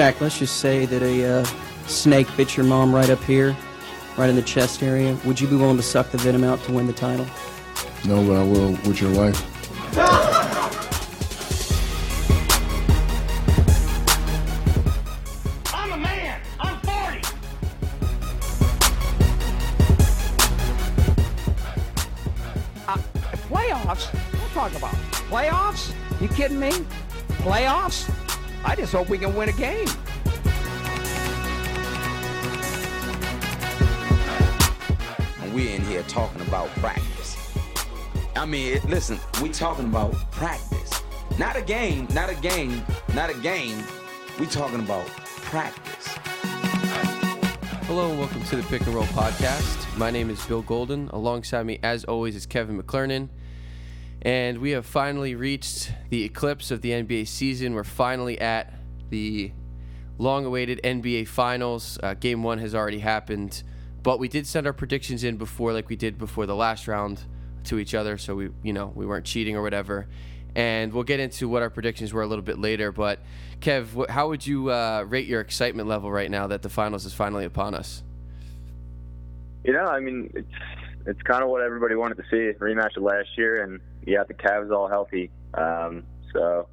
Shaq, let's just say that a uh, snake bit your mom right up here, right in the chest area. Would you be willing to suck the venom out to win the title? No, but I will with your wife. Just hope we can win a game. and we're in here talking about practice. I mean, it, listen, we're talking about practice. Not a game, not a game, not a game. We're talking about practice. Hello and welcome to the Pick and Roll Podcast. My name is Bill Golden. Alongside me, as always, is Kevin McClernon. And we have finally reached the eclipse of the NBA season. We're finally at the long awaited NBA Finals. Uh, game one has already happened, but we did send our predictions in before, like we did before the last round, to each other. So we, you know, we weren't cheating or whatever. And we'll get into what our predictions were a little bit later. But Kev, how would you uh, rate your excitement level right now that the finals is finally upon us? You know, I mean, it's it's kind of what everybody wanted to see. Rematch of last year, and got the Cavs all healthy. Um, so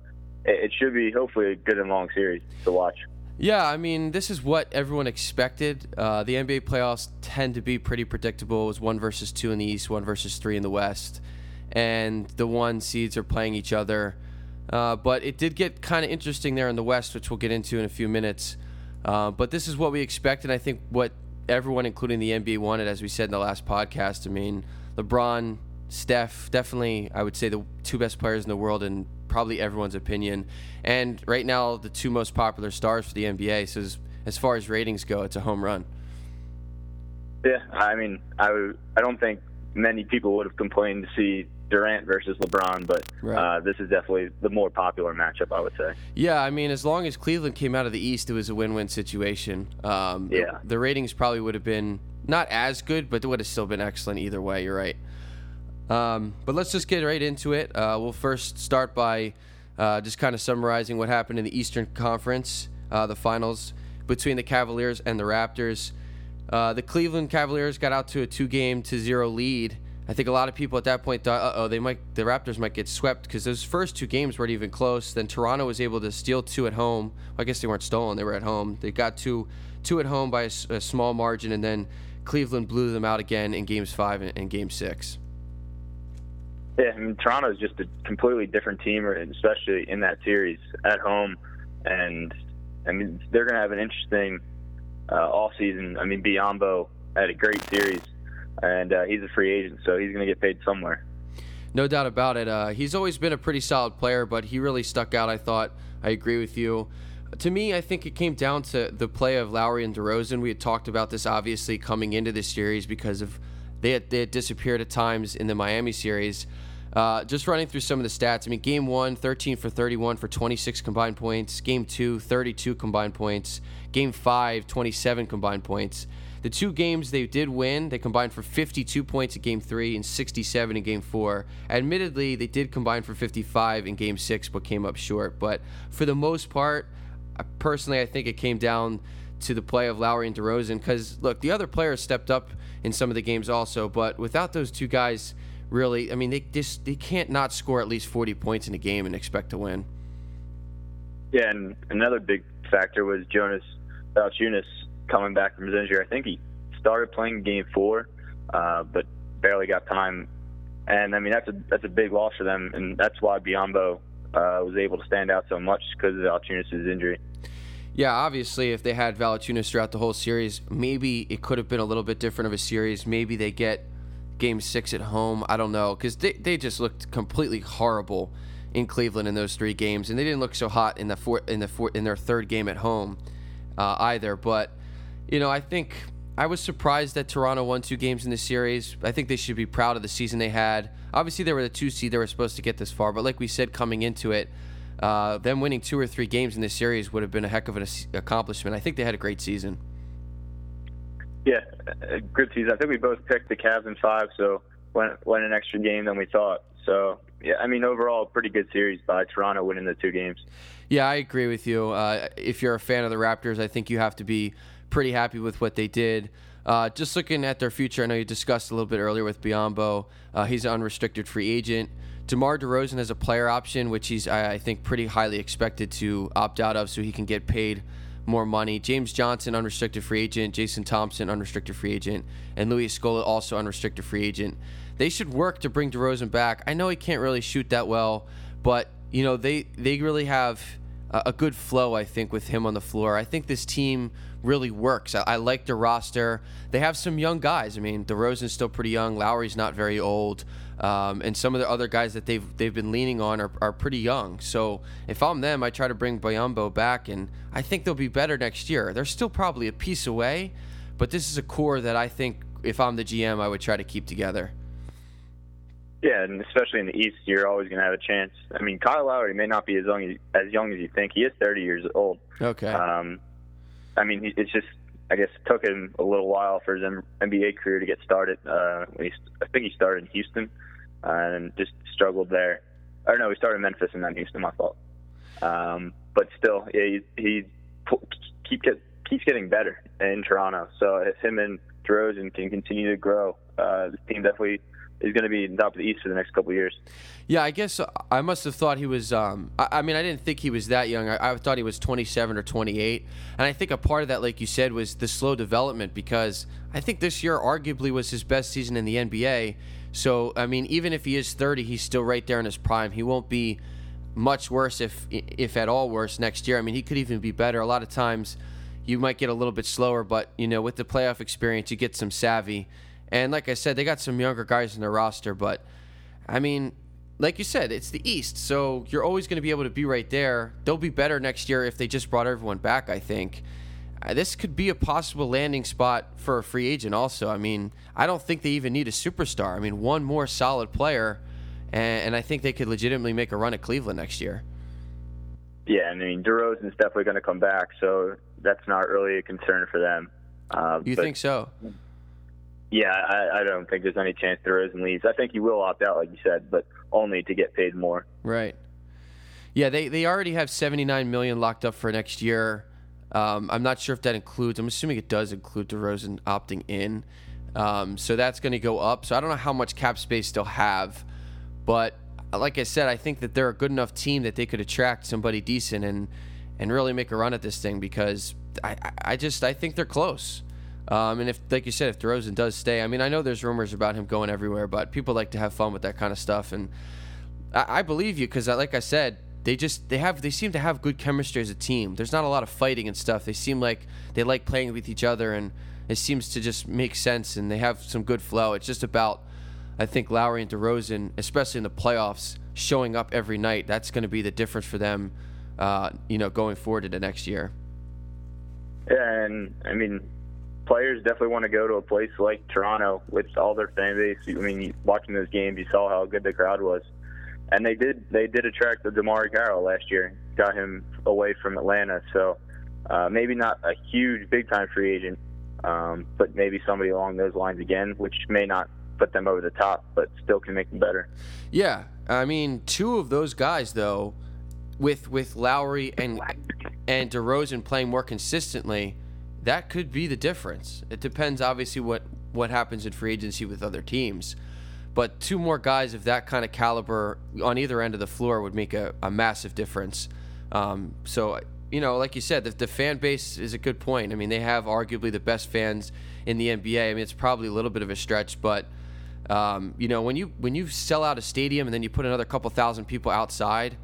it, should be hopefully a good and long series to watch. Yeah, I mean, this is what everyone expected. Uh, the NBA playoffs tend to be pretty predictable. It was one versus two in the East, one versus three in the West, and the one seeds are playing each other. Uh, but it did get kind of interesting there in the West, which we'll get into in a few minutes. Uh, but this is what we expected. And I think what everyone, including the NBA, wanted, as we said in the last podcast. I mean, LeBron, Steph, definitely, I would say the two best players in the world in probably everyone's opinion. And right now, the two most popular stars for the NBA. So as, as far as ratings go, it's a home run. Yeah, I mean, I I don't think many people would have complained to see Durant versus LeBron, but Right. uh, this is definitely the more popular matchup, I would say. Yeah, I mean, as long as Cleveland came out of the East, it was a win-win situation. Um, the- Yeah. The, ratings probably would have been not as good, but it would have still been excellent either way. You're right. Um, but let's just get right into it. Uh, we'll first start by uh, just kind of summarizing what happened in the Eastern Conference, uh, the finals between the Cavaliers and the Raptors. Uh, the Cleveland Cavaliers got out to a two-game to zero lead. I think a lot of people at that point thought, "Uh oh, they might the Raptors might get swept because those first two games weren't even close." Then Toronto was able to steal two at home. I guess they weren't stolen; they were at home. They got two two at home by a small margin, and then Cleveland blew them out again in games five and, and game six. Yeah, I mean, Toronto is just a completely different team, especially in that series at home. And I mean, they're going to have an interesting uh, season. I mean, Biyombo had a great series, and uh, he's a free agent, so he's going to get paid somewhere. No doubt about it. Uh, he's always been a pretty solid player, but he really stuck out. I thought. I agree with you. To me, I think it came down to the play of Lowry and DeRozan. We had talked about this obviously coming into this series because of they had, they had disappeared at times in the Miami series. Uh, just running through some of the stats. I mean, game one, 13 for 31 for 26 combined points. Game two, 32 combined points. Game five, 27 combined points. The two games they did win, they combined for 52 points in game three and 67 in game four. Admittedly, they did combine for 55 in game six, but came up short. But for the most part, personally, I think it came down to the play of Lowry and DeRozan. Because, look, the other players stepped up in some of the games also, but without those two guys, really, I mean, they just they can't not score at least 40 points in a game and expect to win. Yeah, and another big factor was Jonas Valanciunas coming back from his injury. I think he started playing Game Four, uh, but barely got time. And I mean, that's a that's a big loss for them, and that's why Biyombo uh, was able to stand out so much because of Valanciunas' injury. Yeah, obviously, if they had Valanciunas throughout the whole series, maybe it could have been a little bit different of a series. Maybe they get Game Six at home. I don't know because they, they just looked completely horrible in Cleveland in those three games, and they didn't look so hot in the four, in the four, in their third game at home uh, either. But you know, I think I was surprised that Toronto won two games in the series. I think they should be proud of the season they had. Obviously, they were the two seed; they were supposed to get this far. But like we said, coming into it, uh, them winning two or three games in this series would have been a heck of an accomplishment. I think they had a great season. Yeah, good season. I think we both picked the Cavs in five, so went went an extra game than we thought. So yeah, I mean, overall, pretty good series by Toronto winning the two games. Yeah, I agree with you. Uh, if you're a fan of the Raptors, I think you have to be pretty happy with what they did. Uh, just looking at their future, I know you discussed a little bit earlier with Biyombo. Uh, he's an unrestricted free agent. DeMar DeRozan has a player option, which he's, I think, pretty highly expected to opt out of so he can get paid more money. James Johnson, unrestricted free agent. Jason Thompson, unrestricted free agent. And Luis Scola, also unrestricted free agent. They should work to bring DeRozan back. I know he can't really shoot that well, but, you know, they, they really have a good flow, I think, with him on the floor. I think this team really works. I, I like the roster. They have some young guys. I mean, DeRozan's still pretty young. Lowry's not very old. Um, and some of the other guys that they've they've been leaning on are, are pretty young. So if I'm them, I try to bring Biyombo back, and I think they'll be better next year. They're still probably a piece away, but this is a core that I think if I'm the GM, I would try to keep together. Yeah, and especially in the East, you're always going to have a chance. I mean, Kyle Lowry may not be as young as, as young as you think. He is 30 years old. Okay. Um, I mean, it's just I guess it took him a little while for his NBA career to get started. Uh, he, I think he started in Houston uh, and just struggled there. Or no, he started in Memphis and then Houston. My fault. Um, but still, yeah, he, he keep get, keeps getting better in Toronto. So if him and DeRozan can continue to grow, uh, the team definitely is going to be top of the East for the next couple years. Yeah, I guess uh, I must have thought he was. Um, I, I mean, I didn't think he was that young. I, I thought he was 27 or 28, and I think a part of that, like you said, was the slow development because I think this year arguably was his best season in the NBA. So, I mean, even if he is 30, he's still right there in his prime. He won't be much worse, if if at all worse, next year. I mean, he could even be better. A lot of times, you might get a little bit slower, but you know, with the playoff experience, you get some savvy. And like I said, they got some younger guys in their roster, but I mean, like you said, it's the East, so you're always going to be able to be right there. They'll be better next year if they just brought everyone back, I think. Uh, this could be a possible landing spot for a free agent, also. I mean, I don't think they even need a superstar. I mean, one more solid player, and, and I think they could legitimately make a run at Cleveland next year. Yeah, I mean DeRozan's definitely going to come back, so that's not really a concern for them. Uh, You think so? Yeah, I, I don't think there's any chance DeRozan leaves. I think he will opt out, like you said, but only to get paid more. Right. Yeah, they, they already have 79 million locked up for next year. Um, I'm not sure if that includes. I'm assuming it does include DeRozan opting in. Um, so that's going to go up. So I don't know how much cap space they'll have, but like I said, I think that they're a good enough team that they could attract somebody decent and and really make a run at this thing because I, I- I just I think they're close. Um, and if, like you said, if DeRozan does stay, I mean, I know there's rumors about him going everywhere, but people like to have fun with that kind of stuff, and I, I believe you because, like I said, they just they have they seem to have good chemistry as a team. There's not a lot of fighting and stuff. They seem like they like playing with each other, and it seems to just make sense. And they have some good flow. It's just about, I think Lowry and DeRozan, especially in the playoffs, showing up every night. That's going to be the difference for them, uh, you know, going forward into next year. Yeah, and I mean, players definitely want to go to a place like Toronto with all their fan base. I mean, watching those games, you saw how good the crowd was, and they did they did attract the DeMarre Carroll last year, got him away from Atlanta. So uh, maybe not a huge big time free agent, um, but maybe somebody along those lines again, which may not put them over the top, but still can make them better. Yeah, I mean, two of those guys though, with with Lowry and and DeRozan playing more consistently, that could be the difference. It depends, obviously, what what happens in free agency with other teams. But two more guys of that kind of caliber on either end of the floor would make a, a massive difference. Um, so, you know, like you said, the, the fan base is a good point. I mean, they have arguably the best fans in the NBA. I mean, it's probably a little bit of a stretch, but um, you know, when you when you sell out a stadium and then you put another couple thousand people outside,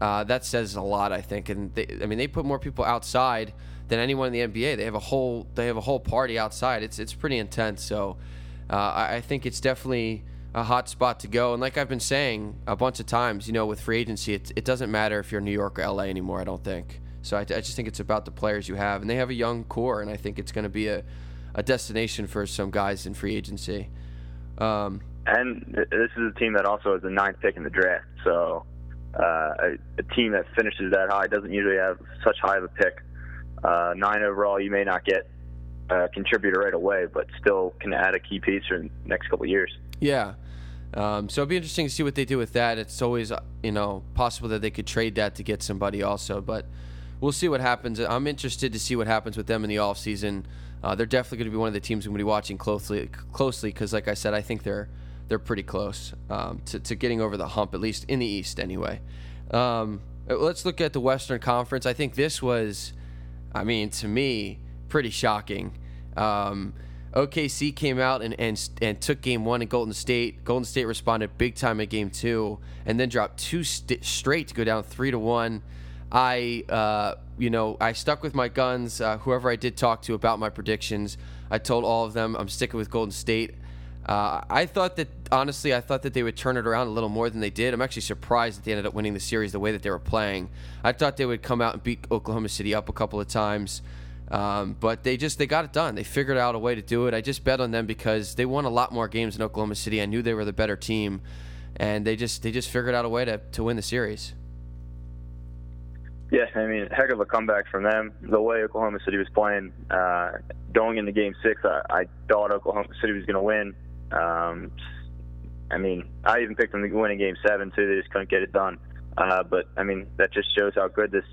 uh, that says a lot, I think. And they, I mean, they put more people outside than anyone in the NBA. They have a whole they have a whole party outside. It's it's pretty intense. So uh, I, I think it's definitely a hot spot to go. And like I've been saying a bunch of times, you know, with free agency, it, it doesn't matter if you're New York or LA anymore. I don't think. So I, I just think it's about the players you have, and they have a young core, and I think it's going to be a, a destination for some guys in free agency. Um, And this is a team that also has the ninth pick in the draft. So uh, a, a team that finishes that high doesn't usually have such high of a pick. Uh, nine overall, you may not get a contributor right away, but still can add a key piece for the next couple years. Yeah. Um, so it'll be interesting to see what they do with that. It's always uh, you know possible that they could trade that to get somebody also, but we'll see what happens. I'm interested to see what happens with them in the offseason. Uh, they're definitely going to be one of the teams I'm going to be watching closely, closely because, like I said, I think they're they're pretty close um, to, to getting over the hump, at least in the East, anyway. Um, let's look at the Western Conference. I think this was, I mean, to me, pretty shocking. Um, OKC came out and, and and took game one in Golden State. Golden State responded big time at game two, and then dropped two st- straight to go down three to one. I, uh, you know, I stuck with my guns. Uh, whoever I did talk to about my predictions, I told all of them I'm sticking with Golden State. Uh, I thought that honestly, I thought that they would turn it around a little more than they did. I'm actually surprised that they ended up winning the series the way that they were playing. I thought they would come out and beat Oklahoma City up a couple of times, um, but they just they got it done. They figured out a way to do it. I just bet on them because they won a lot more games in Oklahoma City. I knew they were the better team, and they just they just figured out a way to to win the series. Yeah, I mean, heck of a comeback from them. The way Oklahoma City was playing, uh, going into Game Six, I, I thought Oklahoma City was going to win. Um, I mean, I even picked them to win in Game Seven too. They just couldn't get it done. Uh, but I mean, that just shows how good this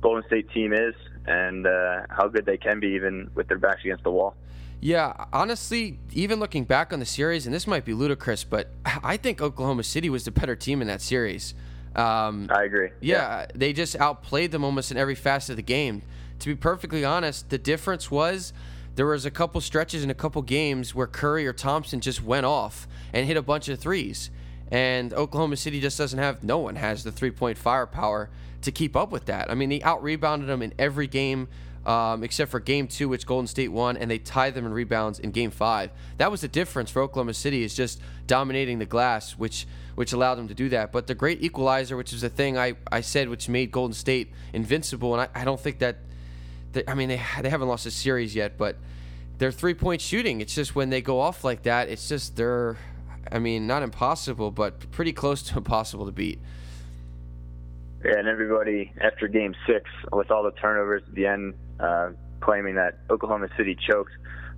Golden State team is and uh, how good they can be, even with their backs against the wall. Yeah, honestly, even looking back on the series, and this might be ludicrous, but I think Oklahoma City was the better team in that series. Um, I agree. Yeah, yeah, they just outplayed them almost in every facet of the game. To be perfectly honest, the difference was there was a couple stretches in a couple games where Curry or Thompson just went off and hit a bunch of threes. And Oklahoma City just doesn't have, no one has the three point firepower to keep up with that. I mean, they out rebounded them in every game um, except for game two, which Golden State won, and they tied them in rebounds in game five. That was the difference for Oklahoma City, is just dominating the glass, which which allowed them to do that. But the great equalizer, which is the thing I, I said, which made Golden State invincible, and I, I don't think that, that, I mean, they, they haven't lost a series yet, but their three point shooting, it's just when they go off like that, it's just they're, I mean, not impossible, but pretty close to impossible to beat. Yeah, and everybody after Game Six, with all the turnovers at the end, uh, claiming that Oklahoma City choked.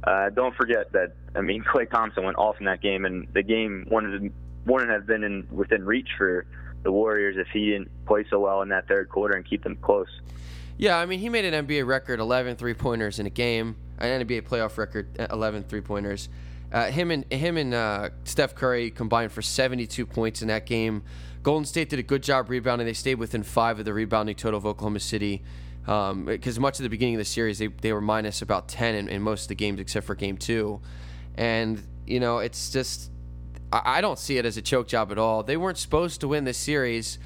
Uh, don't forget that I mean Klay Thompson went off in that game, and the game wouldn't wouldn't have been in, within reach for the Warriors if he didn't play so well in that third quarter and keep them close. Yeah, I mean he made an NBA record 11 three pointers in a game, an NBA playoff record 11 three pointers. Uh, him and him and uh, Steph Curry combined for 72 points in that game. Golden State did a good job rebounding. They stayed within five of the rebounding total of Oklahoma City. Because um, much of the beginning of the series, they, they were minus about 10 in, in most of the games except for game two. And, you know, it's just, I, I don't see it as a choke job at all. They weren't supposed to win this series.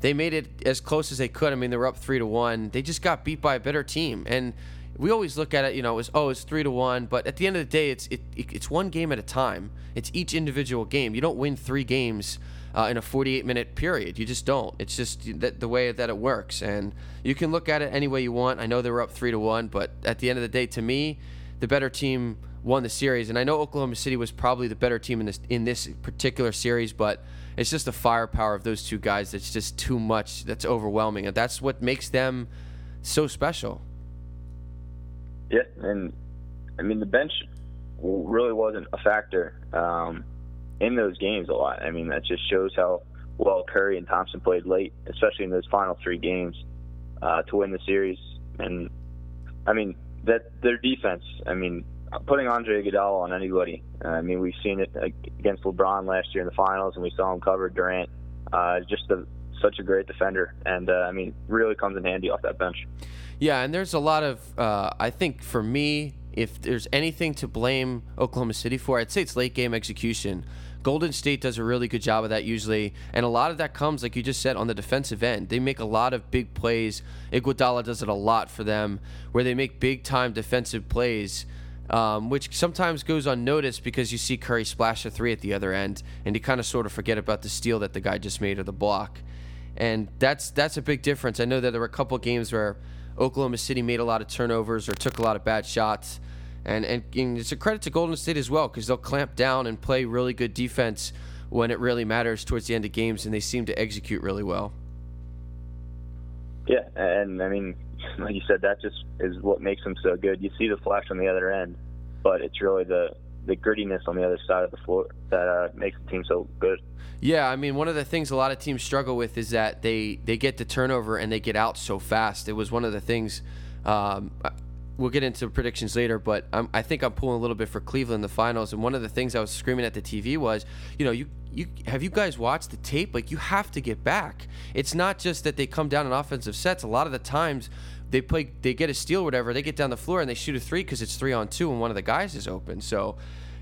They made it as close as they could. I mean, they were up three to one. They just got beat by a better team. And we always look at it, you know, as oh, it's three to one. But at the end of the day, it's it, it's one game at a time. It's each individual game. You don't win three games uh, in a 48 minute period. You just don't. It's just that the way that it works, and you can look at it any way you want. I know they were up three to one, but at the end of the day, to me, the better team won the series, and I know Oklahoma City was probably the better team in this in this particular series, but it's just the firepower of those two guys that's just too much. That's overwhelming, and that's what makes them so special. Yeah, and I mean the bench really wasn't a factor. Um, in those games a lot. I mean, that just shows how well Curry and Thompson played late, especially in those final three games, uh, to win the series. And I mean, that their defense. I mean, putting Andre Iguodala on anybody. Uh, I mean, we've seen it against LeBron last year in the finals, and we saw him cover Durant. Uh, just a, such a great defender, and uh, I mean, really comes in handy off that bench. Yeah, and there's a lot of. Uh, I think for me, if there's anything to blame Oklahoma City for, I'd say it's late game execution. Golden State does a really good job of that usually, and a lot of that comes, like you just said, on the defensive end. They make a lot of big plays. Iguodala does it a lot for them, where they make big time defensive plays. Um, which sometimes goes unnoticed because you see Curry splash a three at the other end, and you kind of sort of forget about the steal that the guy just made or the block, and that's that's a big difference. I know that there were a couple games where Oklahoma City made a lot of turnovers or took a lot of bad shots, and, and, and it's a credit to Golden State as well because they'll clamp down and play really good defense when it really matters towards the end of games, and they seem to execute really well. Yeah, and I mean, like you said, that just is what makes them so good. You see the flash on the other end, but it's really the the grittiness on the other side of the floor that uh, makes the team so good. Yeah, I mean, one of the things a lot of teams struggle with is that they they get the turnover and they get out so fast. It was one of the things. Um, we'll get into predictions later, but I'm, I think I'm pulling a little bit for Cleveland in the finals. And one of the things I was screaming at the TV was, you know, you you have you guys watched the tape? Like you have to get back. It's not just that they come down in offensive sets. A lot of the times they play, they get a steal, or whatever. They get down the floor and they shoot a three because it's three on two and one of the guys is open. So,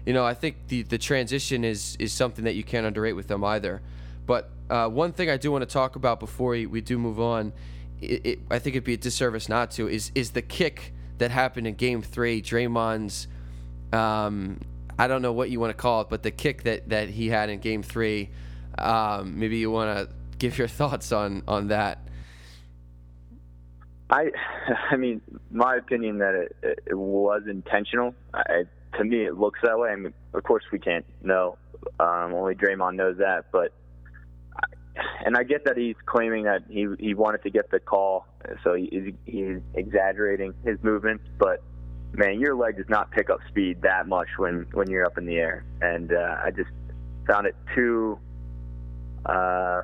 you know, I think the the transition is is something that you can't underrate with them either. But uh, one thing I do want to talk about before we, we do move on, it, it, I think it'd be a disservice not to, is is the kick that happened in Game Three. Draymond's, um, I don't know what you want to call it, but the kick that that he had in Game Three. Um, maybe you want to give your thoughts on on that. I, I mean, my opinion that it, it was intentional. I, to me, it looks that way. I mean, of course, we can't know. Um, only Draymond knows that. But, and I get that he's claiming that he he wanted to get the call, so he, he's exaggerating his movements. But man, your leg does not pick up speed that much when when you're up in the air, and uh, I just found it too. Uh,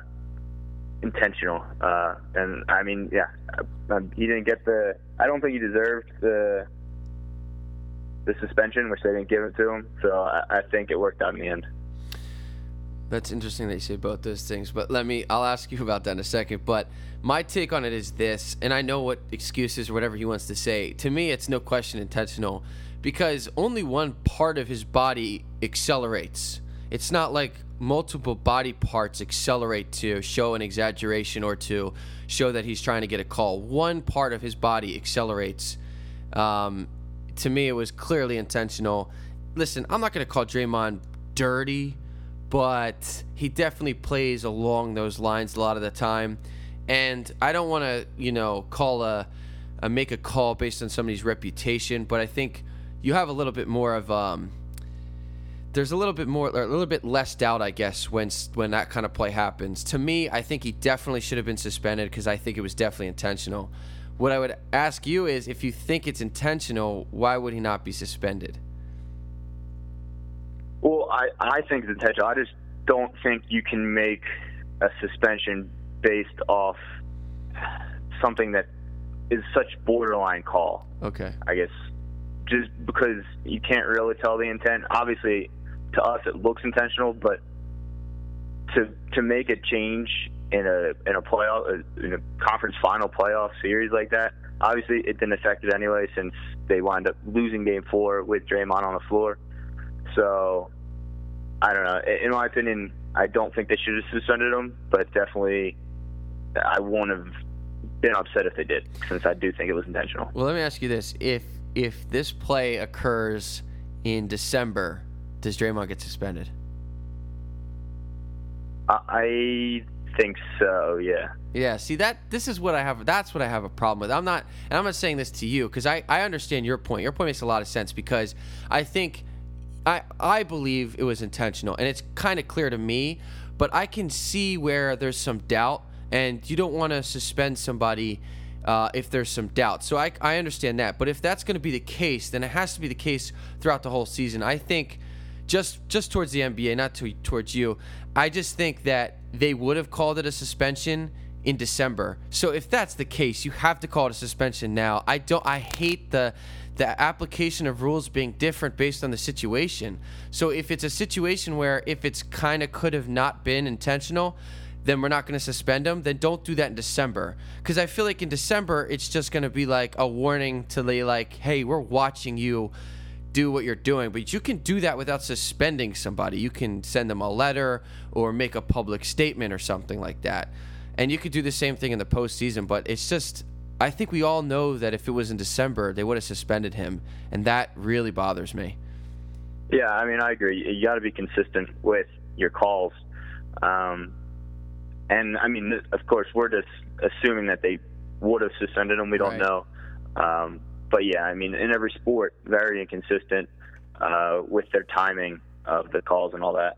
intentional. Uh, and I mean, yeah, um, he didn't get the. I don't think he deserved the the suspension, which they didn't give it to him. So I, I think it worked out in the end. That's interesting that you say both those things, but let me. I'll ask you about that in a second. But my take on it is this, and I know what excuses or whatever he wants to say. To me, it's no question intentional, because only one part of his body accelerates. It's not like multiple body parts accelerate to show an exaggeration or to show that he's trying to get a call. One part of his body accelerates. Um, to me, it was clearly intentional. Listen, I'm not going to call Draymond dirty, but he definitely plays along those lines a lot of the time. And I don't want to, you know, call a, a make a call based on somebody's reputation, but I think you have a little bit more of um, there's a little bit more, a little bit less doubt, I guess, when when that kind of play happens. To me, I think he definitely should have been suspended because I think it was definitely intentional. What I would ask you is, if you think it's intentional, why would he not be suspended? I I think it's intentional. I just don't think you can make a suspension based off something that is such borderline call. Okay. I guess just because you can't really tell the intent. Obviously, to us it looks intentional, but to to make a change in a in a playoff uh, in a conference final playoff series like that, obviously it didn't affect it anyway since they wound up losing Game Four with Draymond on the floor. So I don't know. In my opinion, I don't think they should have suspended him, but definitely I won't have been upset if they did, since I do think it was intentional. Well, let me ask you this: if if this play occurs in December does Draymond get suspended? I think so. Yeah. Yeah. See that this is what I have. That's what I have a problem with. I'm not, and I'm not saying this to you because I I understand your point. Your point makes a lot of sense because I think I I believe it was intentional and it's kind of clear to me, but I can see where there's some doubt and you don't want to suspend somebody. Uh, if there's some doubt. So I, I understand that. But if that's going to be the case, then it has to be the case throughout the whole season. I think just just towards the NBA, not to, towards you. I just think that they would have called it a suspension in December. So if that's the case, you have to call it a suspension now. I don't. I hate the the application of rules being different based on the situation. So if it's a situation where if it's kind of could have not been intentional, then we're not going to suspend them. Then don't do that in December because I feel like in December it's just going to be like a warning to the like, hey, we're watching you do what you're doing, but you can do that without suspending somebody. You can send them a letter or make a public statement or something like that. And you could do the same thing in the postseason, but it's just, I think we all know that if it was in December, they would have suspended him, and that really bothers me. Yeah, I mean, I agree. You got to be consistent with your calls. Um, and I mean, of course, we're just assuming that they would have suspended him. We don't right. know. Um, but yeah, I mean, in every sport, very inconsistent uh, with their timing of the calls and all that.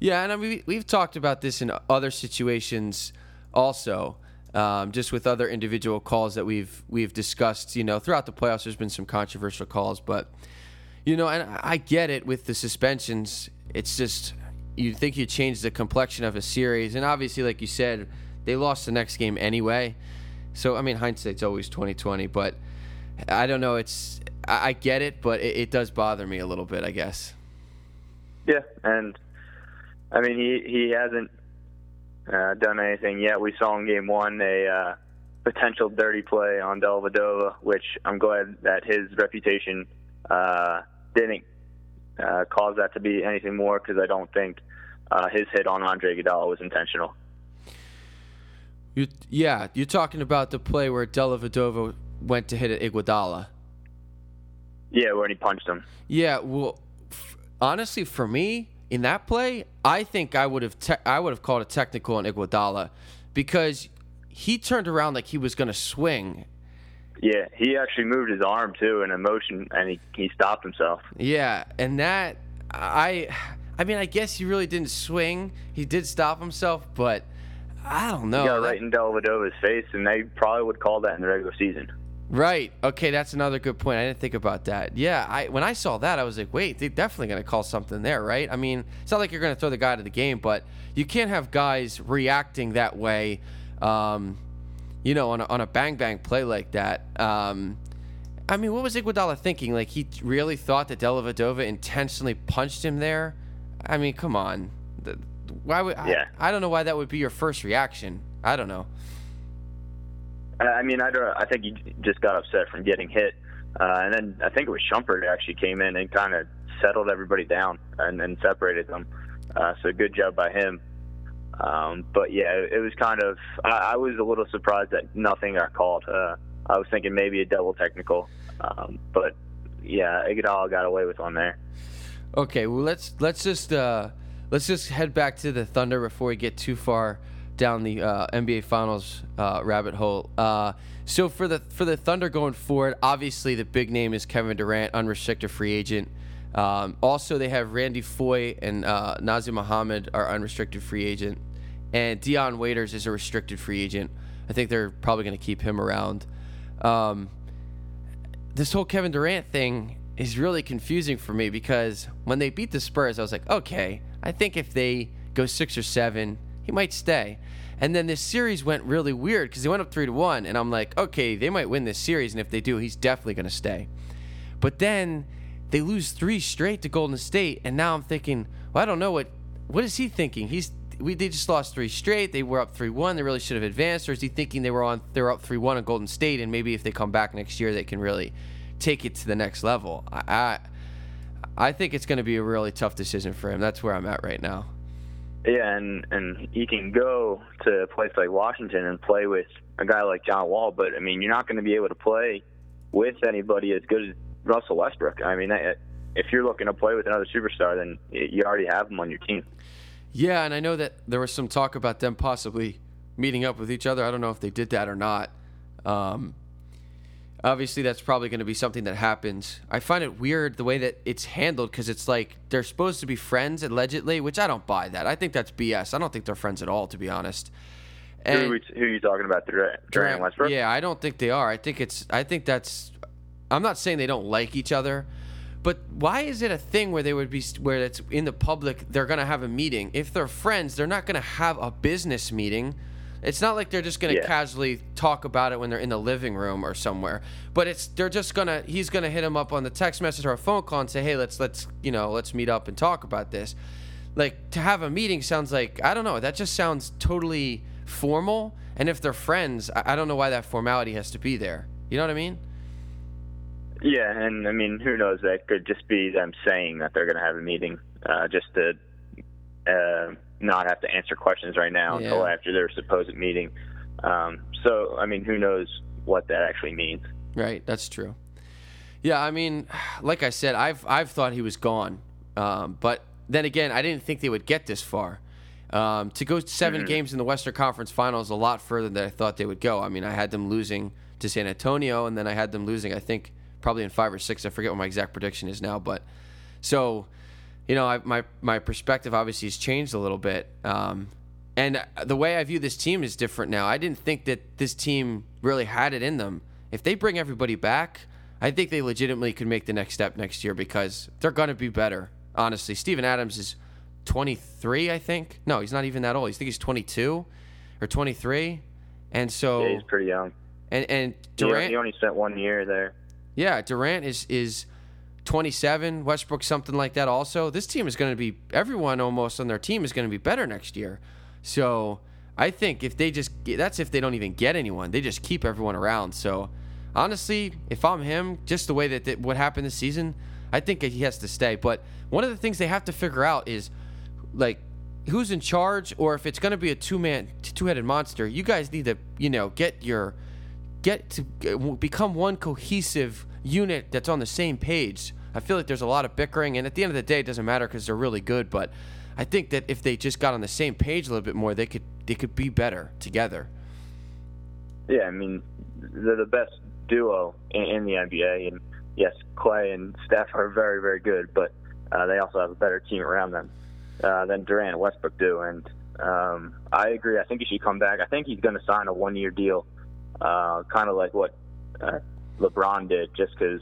Yeah, and I mean, we've talked about this in other situations also. Um, just with other individual calls that we've we've discussed, you know, throughout the playoffs, there's been some controversial calls, but You know, and I get it with the suspensions. It's just you think you change the complexion of a series, and obviously, like you said, they lost the next game anyway. So I mean, hindsight's always twenty twenty, but I don't know. It's I, I get it, but it, it does bother me a little bit, I guess. Yeah, and I mean he he hasn't uh, done anything yet. We saw in game one a uh, potential dirty play on Dellavedova, which I'm glad that his reputation uh, didn't uh, cause that to be anything more because I don't think uh, his hit on Andre Iguodala was intentional. You, yeah, you're talking about the play where Dellavedova went to hit at Iguodala. Yeah, when he punched him. Yeah, well, f- honestly, for me in that play, I think I would have te- I would have called a technical on Iguodala because he turned around like he was going to swing. Yeah, he actually moved his arm too in motion, and he he stopped himself. Yeah, and that I I mean, I guess he really didn't swing. He did stop himself, but I don't know. Got right in Dellavedova's face, and they probably would call that in the regular season. Right. Okay, that's another good point. I didn't think about that. Yeah, I when I saw that, I was like, wait, they're definitely going to call something there, right? I mean, it's not like you're going to throw the guy out of the game, but you can't have guys reacting that way, um, you know, on a, on a bang bang play like that. Um, I mean, what was Iguodala thinking? Like, he really thought that Dellavedova intentionally punched him there? I mean, come on. Why would Yeah. I, I don't know why that would be your first reaction. I don't know. I mean, I don't. I think he just got upset from getting hit, uh, and then I think it was Shumpert actually came in and kind of settled everybody down and, and separated them. Uh, so good job by him. Um, but yeah, it was kind of. I, I was a little surprised that nothing got called. Uh, I was thinking maybe a double technical, um, but yeah, Iguodala got away with one there. Okay, well let's let's just uh, let's just head back to the Thunder before we get too far down the uh, NBA Finals uh, rabbit hole. Uh, so for the for the Thunder going forward, obviously the big name is Kevin Durant, unrestricted free agent. Um, also, they have Randy Foye and uh, Mohammed are unrestricted free agent, and Dion Waiters is a restricted free agent. I think they're probably going to keep him around. Um, this whole Kevin Durant thing is really confusing for me because when they beat the Spurs, I was like, okay, I think if they go six or seven, he might stay. And then this series went really weird because they went up three to one, and I'm like, okay, they might win this series, and if they do, he's definitely going to stay. But then they lose three straight to Golden State, and now I'm thinking, well, I don't know what what is he thinking? He's we they just lost three straight. They were up three one. They really should have advanced, or is he thinking they were on they were up three one on Golden State, and maybe if they come back next year, they can really take it to the next level? I I, I think it's going to be a really tough decision for him. That's where I'm at right now. Yeah, and and he can go to a place like Washington and play with a guy like John Wall, but I mean, you're not going to be able to play with anybody as good as Russell Westbrook. I mean, if you're looking to play with another superstar, then you already have him on your team. Yeah, and I know that there was some talk about them possibly meeting up with each other. I don't know if they did that or not. Um, obviously, that's probably going to be something that happens. I find it weird the way that it's handled because it's like they're supposed to be friends allegedly, which I don't buy that. I think that's BS. I don't think they're friends at all, to be honest. who, are we- who are you talking about? Durant, Durant Westbrook? Yeah, I don't think they are. I think it's. I think that's. I'm not saying they don't like each other, but why is it a thing where they would be where it's in the public? They're gonna have a meeting. If they're friends, they're not gonna have a business meeting. It's not like they're just gonna Yeah. casually talk about it when they're in the living room or somewhere. But it's they're just gonna he's gonna hit him up on the text message or a phone call and say, hey, let's let's you know let's meet up and talk about this. Like to have a meeting sounds like I don't know. That just sounds totally formal. And if they're friends, I, I don't know why that formality has to be there. You know what I mean? Yeah, and I mean, who knows? That could just be them saying that they're going to have a meeting, uh, just to uh, not have to answer questions right now until after their supposed meeting. Um, so, I mean, who knows what that actually means? Right, that's true. Yeah, I mean, like I said, I've I've thought he was gone, um, but then again, I didn't think they would get this far. Um, to go 7 games in the Western Conference Finals a lot further than I thought they would go. I mean, I had them losing to San Antonio, and then I had them losing, I think, probably in five or six. I forget what my exact prediction is now, but so you know, I, my my perspective obviously has changed a little bit. Um, and the way I view this team is different now. I didn't think that this team really had it in them. If they bring everybody back, I think they legitimately could make the next step next year because they're going to be better. Honestly, Steven Adams is 23, I think. No, he's not even that old. I think he's 22 or 23, and so Yeah, he's pretty young. and and Durant. He only spent one year there. Yeah, Durant is is 27, Westbrook something like that also. This team is going to be everyone almost on their team is going to be better next year. So, I think if they just that's if they don't even get anyone. They just keep everyone around. So, honestly, if I'm him, just the way that, that what happened this season, I think he has to stay. But one of the things they have to figure out is like who's in charge or if it's going to be a two-man two-headed monster. You guys need to, you know, get your get to uh, get- become one cohesive unit that's on the same page. I feel like there's a lot of bickering, and at the end of the day, it doesn't matter because they're really good. But I think that if they just got on the same page a little bit more, they could they could be better together. Yeah, I mean, they're the best duo in, in the NBA, and yes, Klay and Steph are very, very good, but uh, they also have a better team around them uh, than Durant and Westbrook do. And um, I agree. I think he should come back. I think he's going to sign a one-year deal, uh, kind of like what uh, LeBron did, just because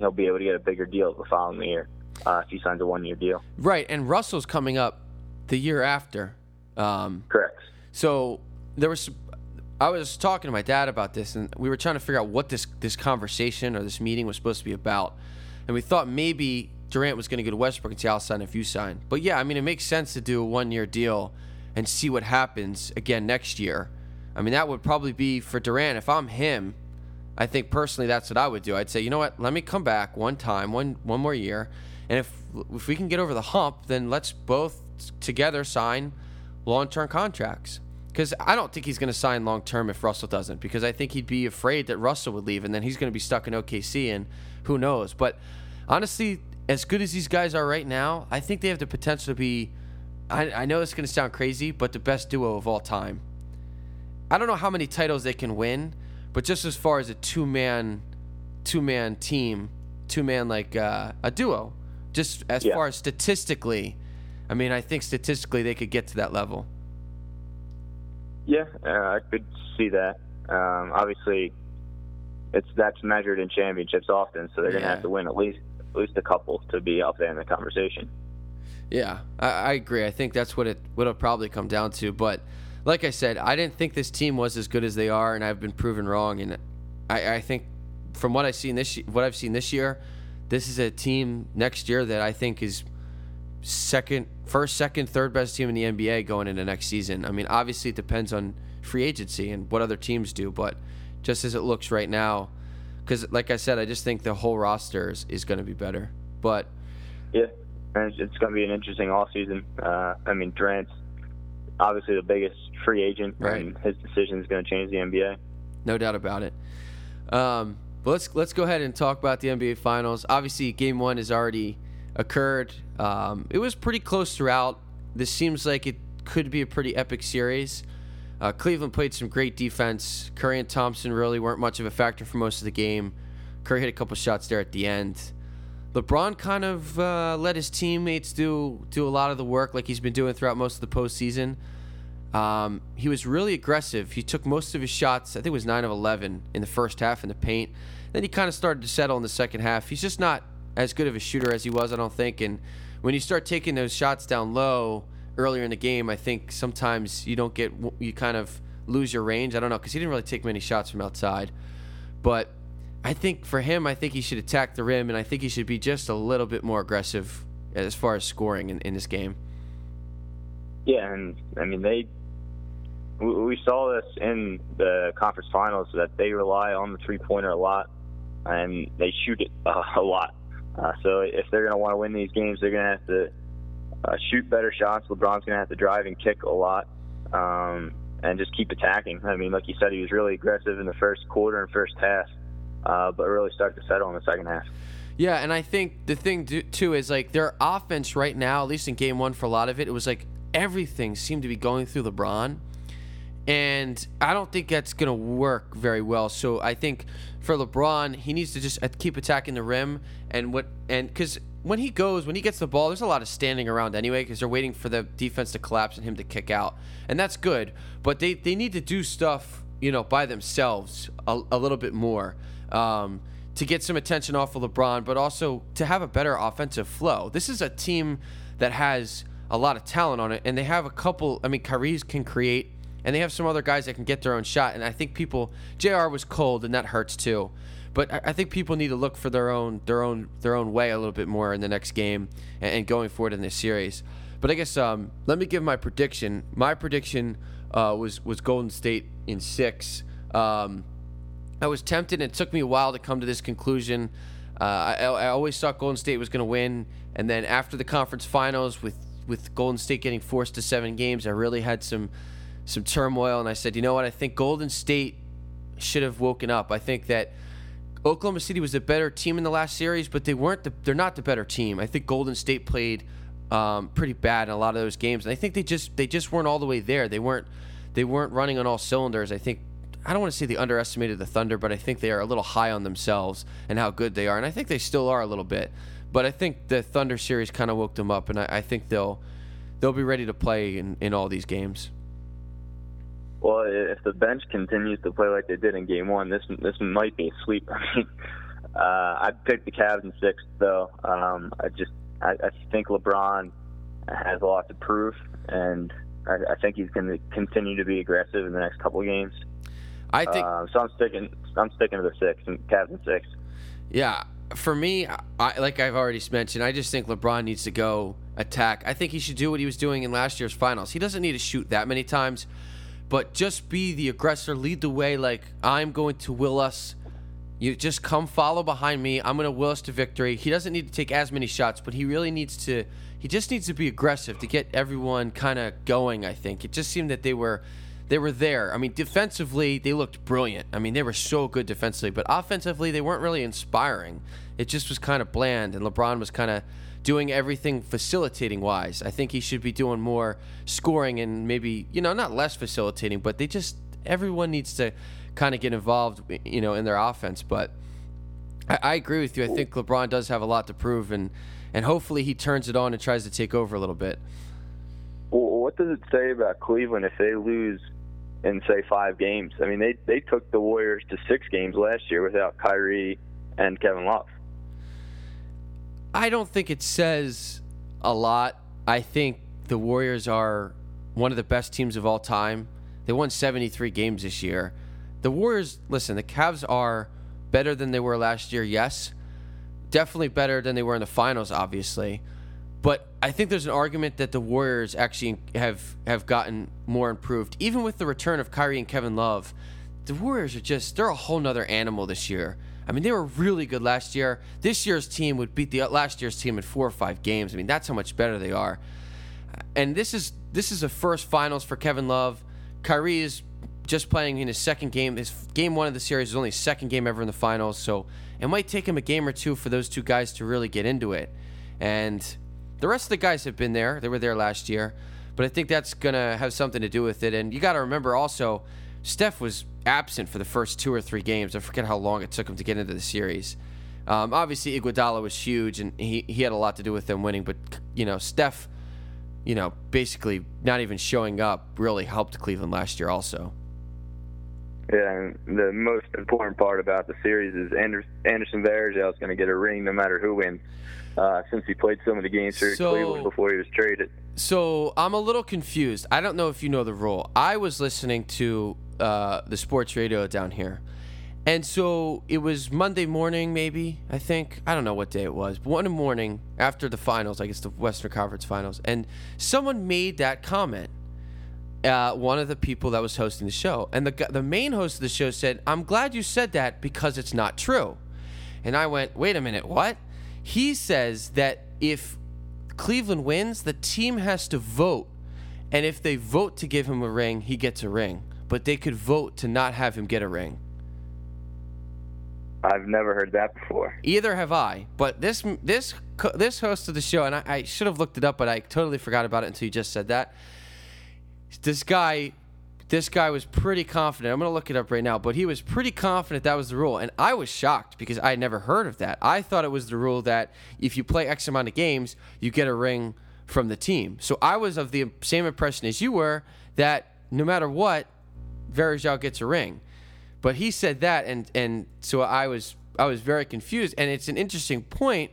he'll be able to get a bigger deal the following year uh, if he signs a one-year deal. Right, and Russell's coming up the year after. Um, Correct. So there was, I was talking to my dad about this, and we were trying to figure out what this this conversation or this meeting was supposed to be about, and we thought maybe Durant was going to go to Westbrook and say, "I'll sign if you sign." But yeah, I mean, it makes sense to do a one year deal and see what happens again next year. I mean, that would probably be for Durant. If I'm him, I think personally that's what I would do. I'd say, you know what? Let me come back one time, one one more year, and if if we can get over the hump, then let's both together sign long-term contracts. Because I don't think he's going to sign long-term if Russell doesn't. Because I think he'd be afraid that Russell would leave, and then he's going to be stuck in OKC, and who knows? But honestly, as good as these guys are right now, I think they have the potential to be. I, I know it's going to sound crazy, but the best duo of all time. I don't know how many titles they can win, but just as far as a two man, two man team, two man like uh, a duo, just as Yeah. far as statistically, I mean, I think statistically they could get to that level. Yeah, uh, I could see that. Um, obviously, it's that's measured in championships often, so they're going to Yeah. have to win at least at least a couple to be up there in the conversation. Yeah, I, I agree. I think that's what it would it'll probably come down to. But like I said, I didn't think this team was as good as they are, and I've been proven wrong. And I, I think from what I've seen this what I've seen this year, this is a team next year that I think is second, first, second, third best team in the NBA going into next season. I mean, obviously it depends on free agency and what other teams do, but just as it looks right now, because like I said, I just think the whole roster is, is going to be better. But Yeah, it's, going to be an interesting off season. Uh, I mean, Durant's obviously the biggest free agent, Right. and his decision is going to change the NBA. No doubt about it. Um, but let's let's go ahead and talk about the NBA Finals. Obviously, Game One has already occurred. Um, it was pretty close throughout. This seems like it could be a pretty epic series. Uh, Cleveland played some great defense. Curry and Thompson really weren't much of a factor for most of the game. Curry hit a couple shots there at the end. LeBron kind of uh, let his teammates do do a lot of the work, like he's been doing throughout most of the postseason. Um, he was really aggressive. He took most of his shots. I think it was nine of eleven in the first half in the paint. Then he kind of started to settle in the second half. He's just not as good of a shooter as he was, I don't think. And when you start taking those shots down low earlier in the game, I think sometimes you don't get you kind of lose your range. I don't know because he didn't really take many shots from outside. But I think for him, I think he should attack the rim, and I think he should be just a little bit more aggressive as far as scoring in, in this game. Yeah, and I mean they. We saw this in the conference finals that they rely on the three pointer a lot, and they shoot it uh, a lot. Uh, so if they're going to want to win these games, they're going to have to uh, shoot better shots. LeBron's going to have to drive and kick a lot, um, and just keep attacking. I mean, like you said, he was really aggressive in the first quarter and first half, uh, but really started to settle in the second half. Yeah, and I think the thing too is like their offense right now, at least in game one for a lot of it, it was like everything seemed to be going through LeBron. And I don't think that's going to work very well. So I think for LeBron, he needs to just uh, keep attacking the rim. And what, and because when he goes, when he gets the ball, there's a lot of standing around anyway because they're waiting for the defense to collapse and him to kick out. And that's good. But they, they need to do stuff, you know, by themselves a, a little bit more. Um, to get some attention off of LeBron, but also to have a better offensive flow. This is a team that has a lot of talent on it, and they have a couple. I mean, Kyrie can create, and they have some other guys that can get their own shot. And I think people, J.R. was cold, and that hurts too. But I, think people need to look for their own their own their own way a little bit more in the next game and, going forward in this series. But I guess um, let me give my prediction. My prediction uh, was was Golden State in six. Um, I was tempted, and it took me a while to come to this conclusion. Uh, I, I always thought Golden State was going to win, and then after the conference finals, with with Golden State getting forced to seven games, I really had some some turmoil, and I said, you know what? I think Golden State should have woken up. I think that Oklahoma City was a better team in the last series, but they weren't. The, they're not the better team. I think Golden State played um, pretty bad in a lot of those games, and I think they just they just weren't all the way there. They weren't they weren't running on all cylinders. I think I don't want to say they underestimated the Thunder, but I think they are a little high on themselves and how good they are, and I think they still are a little bit. But I think the Thunder series kind of woke them up, and I, I think they'll they'll be ready to play in, in all these games. Well, if the bench continues to play like they did in Game One, this this might be a sweep. I mean, uh, I picked the Cavs in six, though. Um, I just I, I think LeBron has a lot to prove, and I, I think he's going to continue to be aggressive in the next couple of games. I think Uh, so. I'm sticking. I'm sticking to the six and Cavs in six. Yeah, for me, I, like I've already mentioned, I just think LeBron needs to go attack. I think he should do what he was doing in last year's finals. He doesn't need to shoot that many times, but just be the aggressor, lead the way. Like I'm going to will us. You just come follow behind me. I'm going to will us to victory. He doesn't need to take as many shots, but he really needs to. He just needs to be aggressive to get everyone kind of going. I think it just seemed that they were they were there. I mean, defensively, they looked brilliant. I mean, they were so good defensively, but offensively, they weren't really inspiring. It just was kind of bland, and LeBron was kind of doing everything facilitating wise. I think he should be doing more scoring and maybe, you know, not less facilitating, but they just, everyone needs to kind of get involved, you know, in their offense. But I, I agree with you. I think LeBron does have a lot to prove, and, and hopefully he turns it on and tries to take over a little bit. Well, what does it say about Cleveland if they lose in say five games? I mean, they they took the Warriors to six games last year without Kyrie and Kevin Love. I don't think it says a lot. I think the Warriors are one of the best teams of all time. They won 73 games this year. The Warriors, listen, the Cavs are better than they were last year, yes. Definitely better than they were in the finals, obviously. But I think there's an argument that the Warriors actually have have gotten more improved. Even with the return of Kyrie and Kevin Love, the Warriors are just they're a whole nother animal this year. I mean, they were really good last year. This year's team would beat the last year's team in four or five games. I mean, that's how much better they are. And this is this is a first finals for Kevin Love. Kyrie is just playing in his second game. His game one of the series is only his second game ever in the finals, so it might take him a game or two for those two guys to really get into it. And the rest of the guys have been there. They were there last year, but I think that's gonna have something to do with it. And you got to remember also, Steph was absent for the first two or three games. I forget how long it took him to get into the series. Um, obviously, Iguodala was huge, and he, he had a lot to do with them winning. But you know, Steph, you know, basically not even showing up really helped Cleveland last year. Also, Yeah, and the most important part about the series is Anders, Anderson Varejao is going to get a ring no matter who wins, uh, since he played so many games for So- Cleveland before he was traded. So I'm a little confused. I don't know if you know the rule. I was listening to uh, the sports radio down here, and so it was Monday morning, maybe I think. I don't know what day it was, but one morning after the finals, I guess the Western Conference Finals, and someone made that comment. Uh, one of the people that was hosting the show, and the the main host of the show said, "I'm glad you said that because it's not true." And I went, "Wait a minute, what?" He says that if Cleveland wins, the team has to vote. And if they vote to give him a ring, he gets a ring. But they could vote to not have him get a ring. I've never heard that before. Either have I. But this this this host of the show, and I, I should have looked it up, but I totally forgot about it until you just said that. This guy, this guy was pretty confident. I'm gonna look it up right now, but he was pretty confident that was the rule, and I was shocked because I had never heard of that. I thought it was the rule that if you play X amount of games, you get a ring from the team. So I was of the same impression as you were that no matter what, Varejao gets a ring. But he said that, and and so I was I was very confused, and it's an interesting point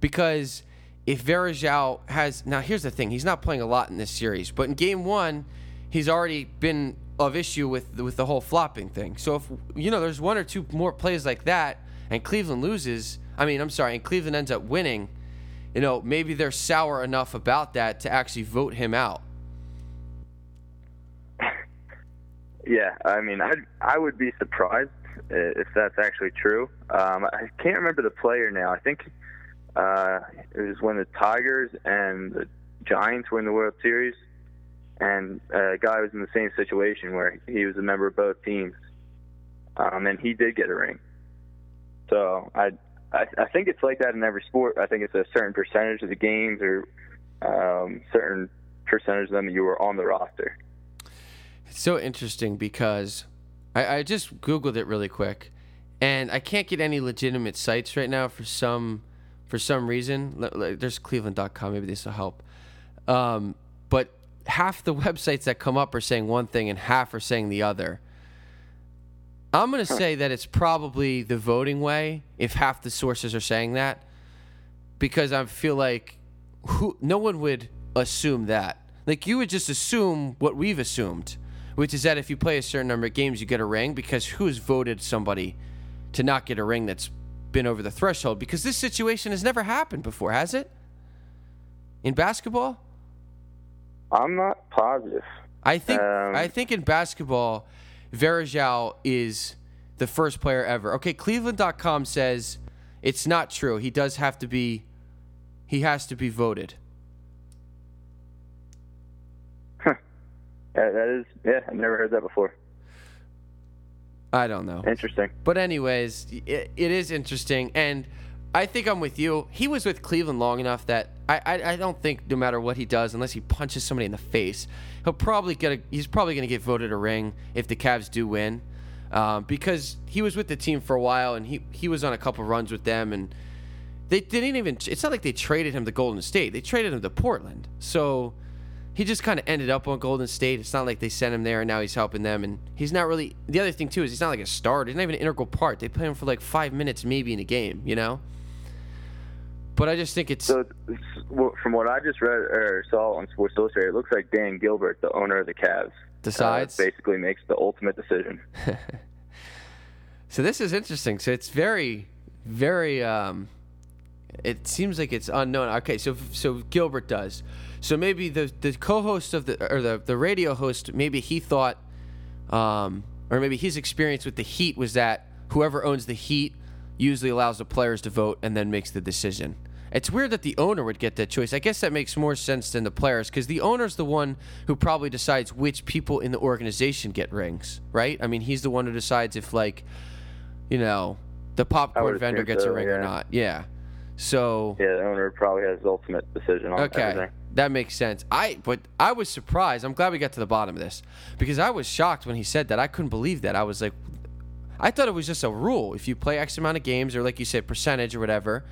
because if Varejao has now here's the thing he's not playing a lot in this series, but in game one he's already been of issue with with the whole flopping thing. So if you know there's one or two more plays like that, and Cleveland loses, I mean I'm sorry, and Cleveland ends up winning, you know maybe they're sour enough about that to actually vote him out. Yeah, I mean, I I would be surprised if that's actually true. Um, I can't remember the player now. I think uh, it was when the Tigers and the Giants were in the World Series, and a guy was in the same situation where he was a member of both teams, um, and he did get a ring. So I, I I think it's like that in every sport. I think it's a certain percentage of the games or um, certain percentage of them that you were on the roster. It's so interesting because I, I just Googled it really quick, and I can't get any legitimate sites right now for some for some reason. There's Cleveland.com. Maybe this will help. Um, but half the websites that come up are saying one thing, and half are saying the other. I'm going to say that it's probably the voting way if half the sources are saying that, because I feel like who no one would assume that. Like you would just assume what we've assumed, which is that if you play a certain number of games, you get a ring. Because who's voted somebody to not get a ring that's been over the threshold? Because this situation has never happened before, has it? In basketball, I'm not positive. I think Um, I think in basketball, Varejao is the first player ever. Okay, Cleveland.com says it's not true. He does have to be he has to be voted. Yeah, that is, yeah, I've never heard that before. I don't know. Interesting. But anyways, it, it is interesting, and I think I'm with you. He was with Cleveland long enough that I, I, I don't think no matter what he does, unless he punches somebody in the face, he'll probably get a, he's probably going to get voted a ring if the Cavs do win, um, because he was with the team for a while and he he was on a couple runs with them and they didn't even. It's not like they traded him to Golden State. They traded him to Portland. So he just kind of ended up on Golden State. It's not like they sent him there and now he's helping them. And he's not really. The other thing too is he's not like a starter. He's not even an integral part. They play him for like five minutes maybe in a game. You know. But I just think it's So, from what I just read or saw on Sports Illustrated, it looks like Dan Gilbert, the owner of the Cavs, Decides? uh, basically makes the ultimate decision. So this is interesting. So it's very, very. Um, it seems like it's unknown. Okay, so so Gilbert does. So maybe the the co-host of the or the the radio host maybe he thought, um, or maybe his experience with the Heat was that whoever owns the Heat usually allows the players to vote and then makes the decision. It's weird that the owner would get that choice. I guess that makes more sense than the players because the owner's the one who probably decides which people in the organization get rings, right? I mean, he's the one who decides if like you know, the popcorn vendor gets a so, ring or not. Yeah. So Yeah, the owner probably has the ultimate decision on okay, everything. that makes sense. I but I was surprised. I'm glad we got to the bottom of this because I was shocked when he said that. I couldn't believe that. I was like, I thought it was just a rule. If you play X amount of games or like you said, percentage or whatever,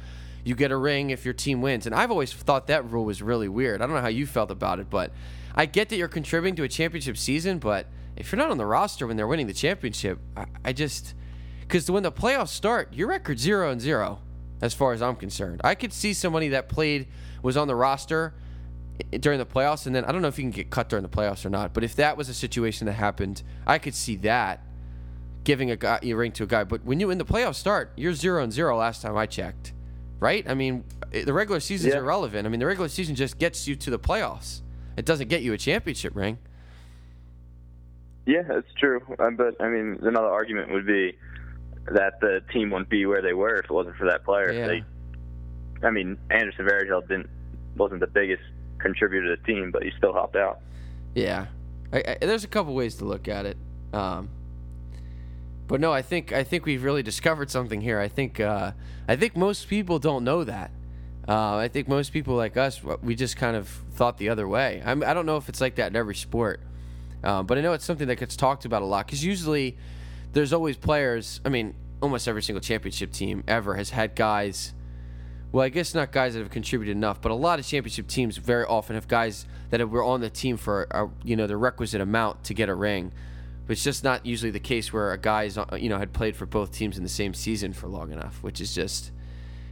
you get a ring if your team wins. And I've always thought that rule was really weird. I don't know how you felt about it, but I get that you're contributing to a championship season, but if you're not on the roster when they're winning the championship, I, I just because when the playoffs start, your record zero and zero, as far as I'm concerned. I could see somebody that played was on the roster during the playoffs, and then I don't know if you can get cut during the playoffs or not. But if that was a situation that happened, I could see that giving a guy a ring to a guy. But when you in the playoffs start, you're zero and zero. Last time I checked, right? I mean, the regular season's Yeah. irrelevant. I mean, the regular season just gets you to the playoffs. It doesn't get you a championship ring. Yeah, that's true. Um, but I mean, another argument would be that the team wouldn't be where they were if it wasn't for that player. Yeah. They, I mean, Anderson Varejao didn't wasn't the biggest contributor to the team, but he still helped out. Yeah, I, I, there's a couple ways to look at it. Um, but no, I think I think we've really discovered something here. I think uh, I think most people don't know that. Uh, I think most people like us, we just kind of thought the other way. I'm, I don't know if it's like that in every sport, um, but I know it's something that gets talked about a lot because usually there's always players. I mean, almost every single championship team ever has had guys. Well, I guess not guys that have contributed enough, but a lot of championship teams very often have guys that were on the team for a, you know the requisite amount to get a ring. But it's just not usually the case where a guy's uh, you know had played for both teams in the same season for long enough, which is just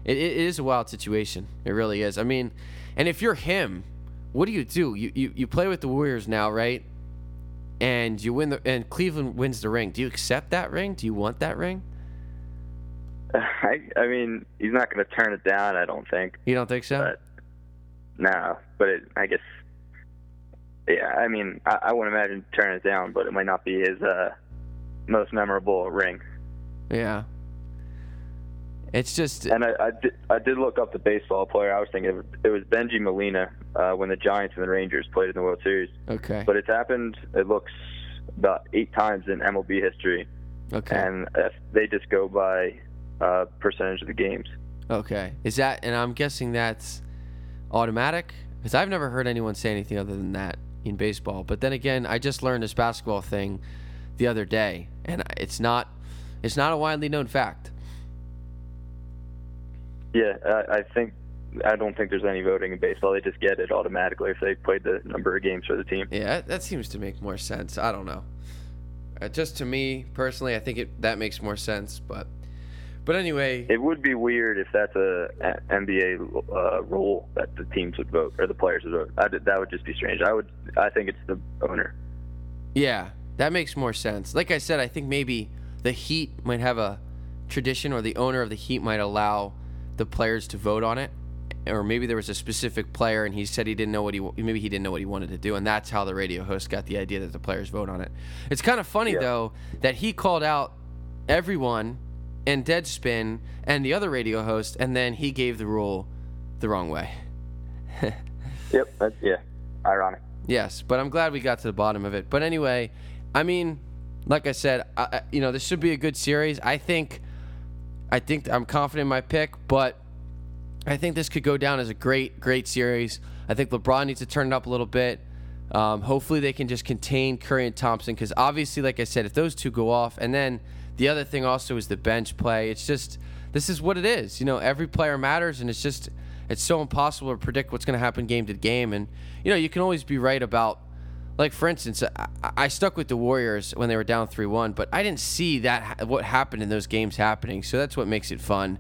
it, it is a wild situation. It really is. I mean, and if you're him, what do you do? You you, you play with the Warriors now, right? And you win the and Cleveland wins the ring. Do you accept that ring? Do you want that ring? I, I mean, he's not going to turn it down. I don't think. You don't think so? But no, but it, I guess. Yeah, I mean, I, I wouldn't imagine turning it down, but it might not be his uh, most memorable ring. Yeah. It's just And I, I, did, I did look up the baseball player. I was thinking it was Bengie Molina uh, when the Giants and the Rangers played in the World Series. okay. But it's happened. It looks about eight times in MLB history, Okay. and if they just go by uh, percentage of the games. Okay. Is that, and I'm guessing that's automatic? Because I've never heard anyone say anything other than that in baseball. But then again, I just learned this basketball thing the other day, and it's not, it's not a widely known fact. Yeah, I, I think I don't think there's any voting in baseball. They just get it automatically if they played the number of games for the team. Yeah, that- seems to make more sense. I don't know. Uh, just to me personally, I think it that makes more sense. But, but anyway, It would be weird if that's a, a NBA uh, rule that the teams would vote or the players would vote. I, that would just be strange. I would. I think it's the owner. Yeah, that makes more sense. Like I said, I think maybe the Heat might have a tradition, or the owner of the Heat might allow the players to vote on it, or maybe there was a specific player and he said he didn't know what he maybe he didn't know what he wanted to do, and that's how the radio host got the idea that the players vote on it. It's kind of funny Yeah. though that he called out everyone and Deadspin and the other radio host, and then he gave the rule the wrong way. Yep. That's yeah. Ironic. Yes, but I'm glad we got to the bottom of it. But anyway, I mean, like I said, I, you know, this should be a good series. I think, I think I'm confident in my pick, but I think this could go down as a great, great series. I think LeBron needs to turn it up a little bit. Um, hopefully, they can just contain Curry and Thompson because obviously, like I said, if those two go off, and then the other thing also is the bench play. It's just this is what it is. You know, every player matters, and it's just it's so impossible to predict what's going to happen game to game. And you know, you can always be right about like for instance, I, I stuck with the Warriors when they were down three one, but I didn't see that what happened in those games happening. So that's what makes it fun.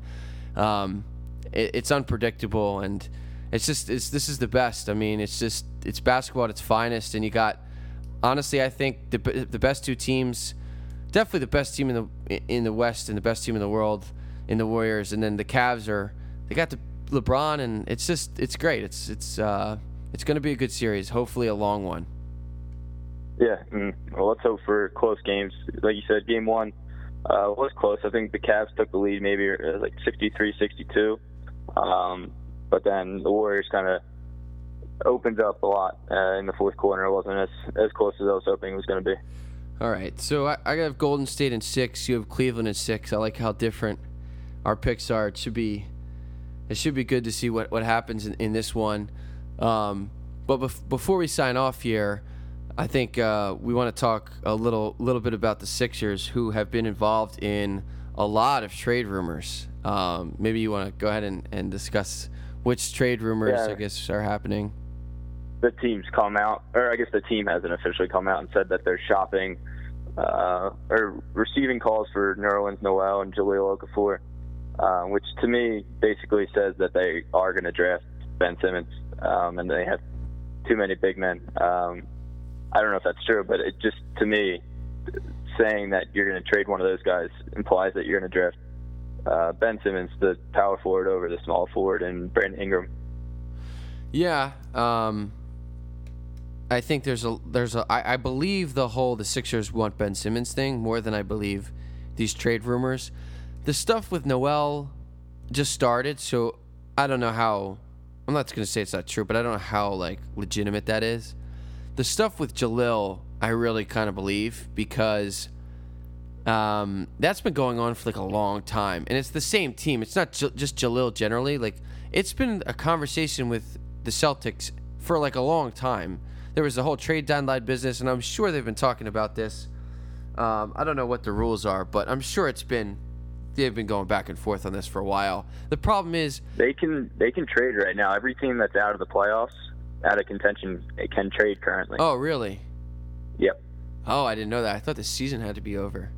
Um, it, it's unpredictable, and it's just it's this is the best. I mean, it's just it's basketball at its finest, and you got honestly, I think the the best two teams, definitely the best team in the in the West and the best team in the world in the Warriors, and then the Cavs are they got the LeBron, and it's just it's great. It's it's uh, it's going to be a good series, hopefully a long one. Yeah. Mm. Well, let's hope for close games. Like you said, game one uh, was close. I think the Cavs took the lead, maybe uh, like 63-62. Um, but then the Warriors kind of opened up a lot uh, in the fourth quarter. It wasn't as as close as I was hoping it was going to be. All right, so I, I have Golden State in six. You have Cleveland in six. I like how different our picks are. It should be, it should be good to see what, what happens in, in this one. Um, but bef- before we sign off here, I think uh, we want to talk a little little bit about the Sixers, who have been involved in a lot of trade rumors. Um, maybe you want to go ahead and, and discuss which trade rumors Yeah. I guess are happening. the team's come out, or I guess the team hasn't officially come out and said that they're shopping uh, or receiving calls for Nerlens Noel and Jahlil Okafor, uh, which to me basically says that they are going to draft Ben Simmons, um, and they have too many big men. Um, I don't know if that's true, but it just to me saying that you're going to trade one of those guys implies that you're going to draft uh, Ben Simmons, the power forward, over the small forward, and Brandon Ingram. Yeah, um, I think there's a there's a I, I believe the whole the Sixers want Ben Simmons thing more than I believe these trade rumors. The stuff with Noel just started, so I don't know how. I'm not going to say it's not true, but I don't know how like legitimate that is. The stuff with Jahlil, I really kind of believe because um, that's been going on for like a long time, and it's the same team. It's not J- just Jahlil generally. Like it's been a conversation with the Celtics for like a long time. There was the whole trade deadline business, and I'm sure they've been talking about this. Um, I don't know what the rules are, but I'm sure it's been they've been going back and forth on this for a while. The problem is, They can they can trade right now. Every team that's out of the playoffs, out of contention, it can trade currently. oh really? Yep. Oh, I didn't know that. I thought the season had to be over.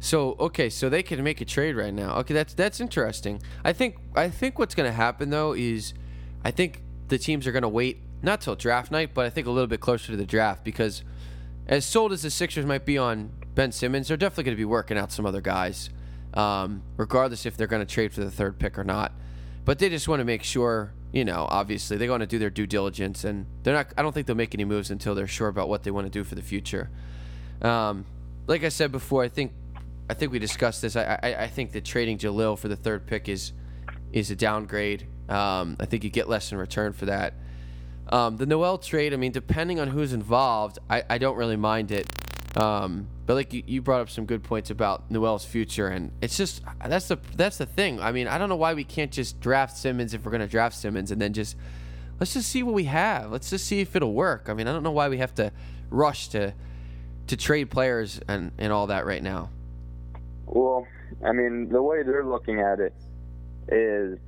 So okay, so they can make a trade right now. Okay, that's that's interesting. I think I think what's going to happen though is, I think the teams are going to wait not till draft night, but I think a little bit closer to the draft because, as sold as the Sixers might be on Ben Simmons, they're definitely going to be working out some other guys, um, regardless if they're going to trade for the third pick or not. But they just want to make sure, you know, obviously they want to do their due diligence, and they're not. I don't think they'll make any moves until they're sure about what they want to do for the future. Um, like I said before, I think I think we discussed this. I, I, I think that trading Jahlil for the third pick is is a downgrade. Um, I think you get less in return for that. Um, the Noel trade, I mean, depending on who's involved, I, I don't really mind it. Um, but like you, you brought up some good points about Noel's future, and it's just that's the that's the thing. I mean, I don't know why we can't just draft Simmons if we're gonna draft Simmons, and then just let's just see what we have. Let's just see if it'll work. I mean, I don't know why we have to rush to to trade players and and all that right now. Well, I mean, the way they're looking at it is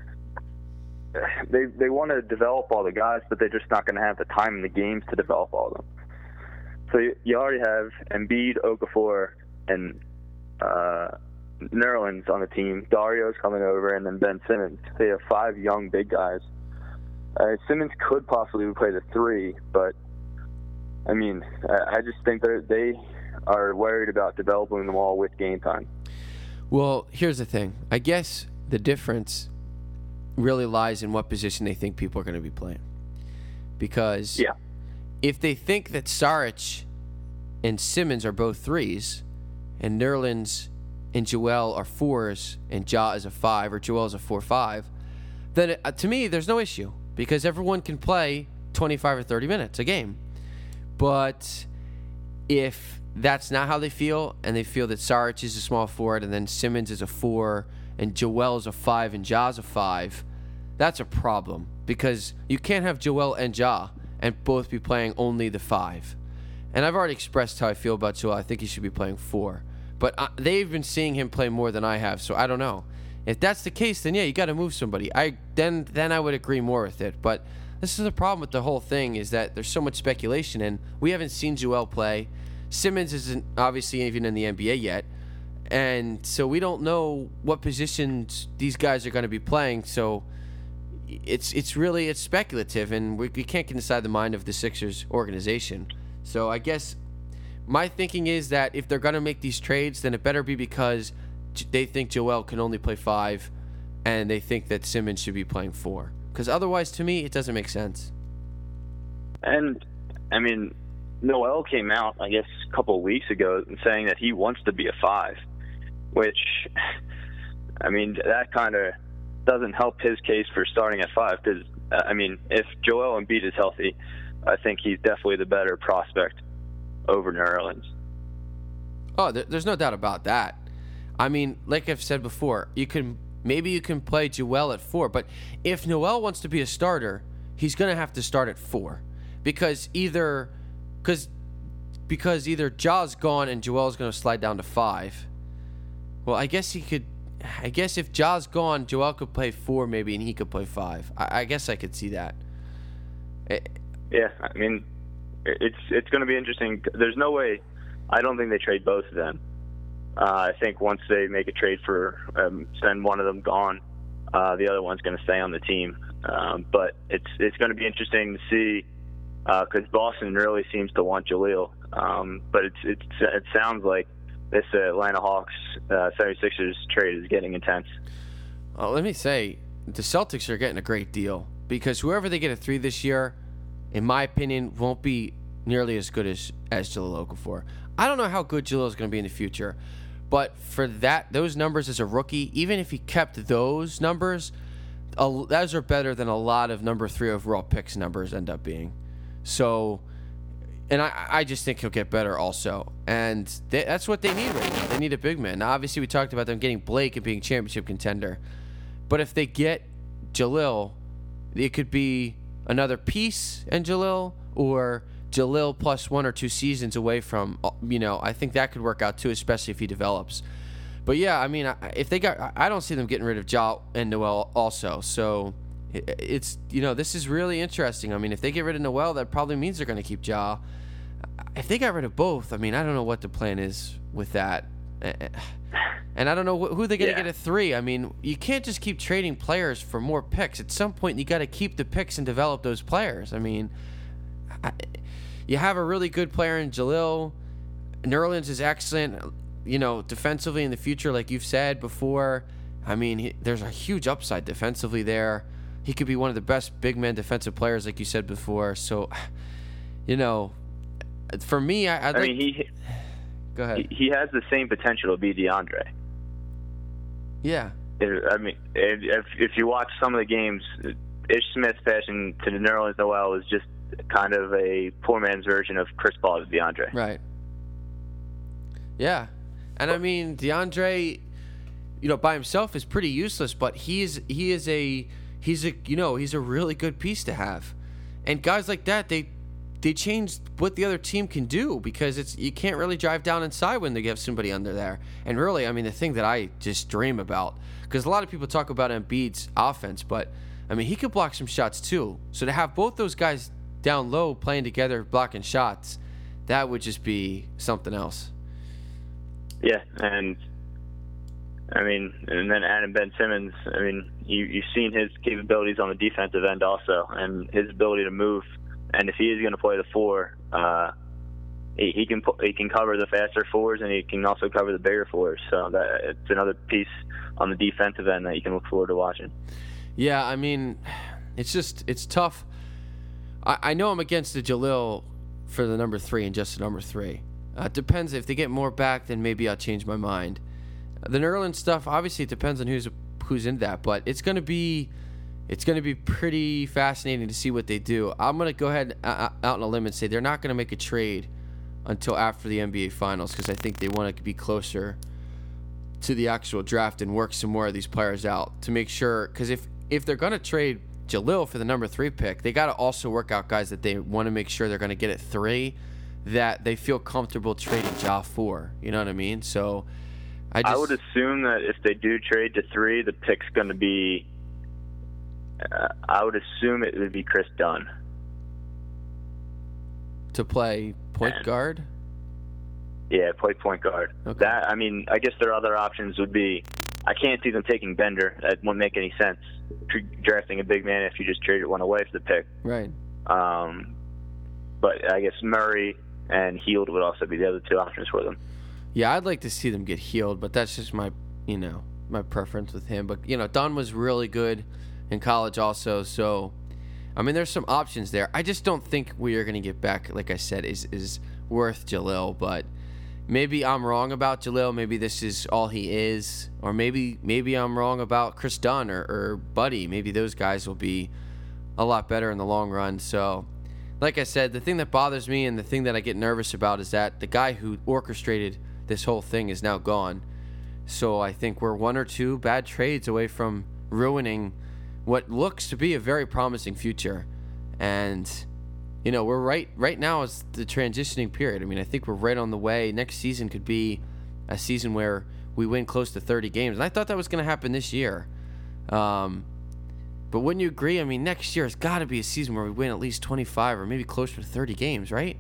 they they want to develop all the guys, but they're just not going to have the time in the games to develop all of them. So you, you already have Embiid, Okafor, and uh, Nerlens on the team. Dario's coming over, and then Ben Simmons. They have five young big guys. Uh, Simmons could possibly play the three, but I mean, I I just think that they are worried about developing them all with game time. Well, here's the thing. I guess the difference really lies in what position they think people are going to be playing. Because Yeah. if they think that Saric and Simmons are both threes, and Nerlens and Joel are fours, and Ja is a five, or Joel is a four-five, then uh, to me there's no issue because everyone can play 25 or 30 minutes a game. But if that's not how they feel, and they feel that Saric is a small forward, and then Simmons is a four, and Joel is a five, and Ja's a five, that's a problem because you can't have Joel and Ja and both be playing only the five. And I've already expressed how I feel about Joel. I think he should be playing four, but uh, they've been seeing him play more than I have, so I don't know. If that's the case, then yeah, you got to move somebody. I then then I would agree more with it, but. This is the problem with the whole thing is that there's so much speculation and we haven't seen Joel play. Simmons isn't obviously even in the NBA yet. And so we don't know what positions these guys are going to be playing. So it's it's really it's speculative and we, we can't get inside the mind of the Sixers organization. So I guess my thinking is that if they're going to make these trades, then it better be because they think Joel can only play 5 and they think that Simmons should be playing 4. Cuz otherwise to me it doesn't make sense. And I mean, Noel came out, I guess, a couple of weeks ago, saying that he wants to be a five, which, I mean, that kind of doesn't help his case for starting at five. Because uh, I mean, if Joel Embiid is healthy, I think he's definitely the better prospect over Nerlens. Oh, there's no doubt about that. I mean, like I've said before, you can maybe you can play Joel at four, but if Noel wants to be a starter, he's gonna have to start at four because either because because either Ja's gone and Joel's gonna slide down to five. Well, I guess he could. I guess if Ja's gone, Joel could play four maybe, and he could play five. I, I guess I could see that. Eh, Yeah, I mean, it's it's going to be interesting. There's no way. I don't think they trade both of them. Uh, I think once they make a trade for um, send one of them gone, uh, the other one's going to stay on the team. Um, but it's it's going to be interesting to see because Boston really seems to want Jahlil. Um, but it's, it's it sounds like this Atlanta Hawks uh, 76ers trade is getting intense. Well, let me say, the Celtics are getting a great deal because whoever they get at three this year, in my opinion, won't be nearly as good as as Jahlil Okafor. I don't know how good Jahlil is going to be in the future, but for that those numbers as a rookie, even if he kept those numbers, those are better than a lot of number three overall picks numbers end up being. So, and I, I just think he'll get better also. And they, that's what they need right now. They need a big man. Now, obviously, we talked about them getting Blake and being championship contender. But if they get Jahlil, it could be another piece and Jahlil, or Jahlil plus one or two seasons away from, you know, I think that could work out too, especially if he develops. But yeah, I mean, if they got, I don't see them getting rid of Ja and Noel also. So it's, you know, this is really interesting. I mean, if they get rid of Noel, that probably means they're going to keep Ja. if they got rid of both, I mean, I don't know what the plan is with that. And I don't know who they're going to Yeah. get at three. I mean, you can't just keep trading players for more picks. At some point, you got to keep the picks and develop those players. I mean, I, you have a really good player in Jahlil. Nerlens is excellent, you know, defensively in the future, like you've said before. I mean, he, there's a huge upside defensively there. He could be one of the best big man defensive players, like you said before. So, you know, for me, I, I like, mean, he go ahead. he has the same potential to be DeAndre. yeah, I mean, if if you watch some of the games, Ish Smith's passion to the Nerlens Noel was just kind of a poor man's version of Chris Paul to DeAndre. Right. Yeah. And I mean, DeAndre, you know, by himself is pretty useless, but he is he is a he's a you know, he's a really good piece to have. And guys like that, they they change what the other team can do because it's you can't really drive down inside when they have somebody under there. And really, I mean, the thing that I just dream about because a lot of people talk about Embiid's offense, but I mean, he could block some shots too. So to have both those guys down low playing together, blocking shots, that would just be something else. Yeah, and I mean, and then Adam Ben Simmons. I mean, you you've seen his capabilities on the defensive end also, and his ability to move. And if he is going to play the four, uh, he, he can he can cover the faster fours, and he can also cover the bigger fours. So that it's another piece on the defensive end that you can look forward to watching. Yeah, I mean, it's just it's tough. I, I know I'm against the Jahlil for the number three and just the number three. Uh, depends if they get more back, then maybe I'll change my mind. The Nerlens stuff, obviously, it depends on who's who's in that, but it's gonna be it's gonna be pretty fascinating to see what they do. I'm gonna go ahead uh, out on a limb and say they're not gonna make a trade until after the NBA Finals because I think they want to be closer to the actual draft and work some more of these players out to make sure. Because if if they're gonna trade Jahlil for the number three pick, they got to also work out guys that they want to make sure they're gonna get at three, that they feel comfortable trading Ja for. You know what I mean? So I just I would assume that if they do trade to three, the pick's going to be. Uh, I would assume it would be Kris Dunn. to play point guard. Yeah, play point guard. Okay. That I mean, I guess their other options would be. I can't see them taking Bender. That wouldn't make any sense. Drafting a big man if you just traded one away for the pick. Right. Um, but I guess Murray and Hield would also be the other two options for them. Yeah, I'd like to see them get Hield, but that's just my, you know, my preference with him. But you know, Dunn was really good in college also, so I mean, there's some options there. I just don't think we are going to get back. Like I said, is is worth Jahlil, but maybe I'm wrong about Jahlil. Maybe this is all he is, or maybe maybe I'm wrong about Kris Dunn or, or Buddy. Maybe those guys will be a lot better in the long run. So, like I said, the thing that bothers me and the thing that I get nervous about is that the guy who orchestrated this whole thing is now gone. So I think we're one or two bad trades away from ruining what looks to be a very promising future. And you know, we're right right now is the transitioning period. I mean, I think we're right on the way. Next season could be a season where we win close to 30 games. And I thought that was going to happen this year. Um, but wouldn't you agree? I mean, next year has got to be a season where we win at least 25 or maybe closer to 30 games, right?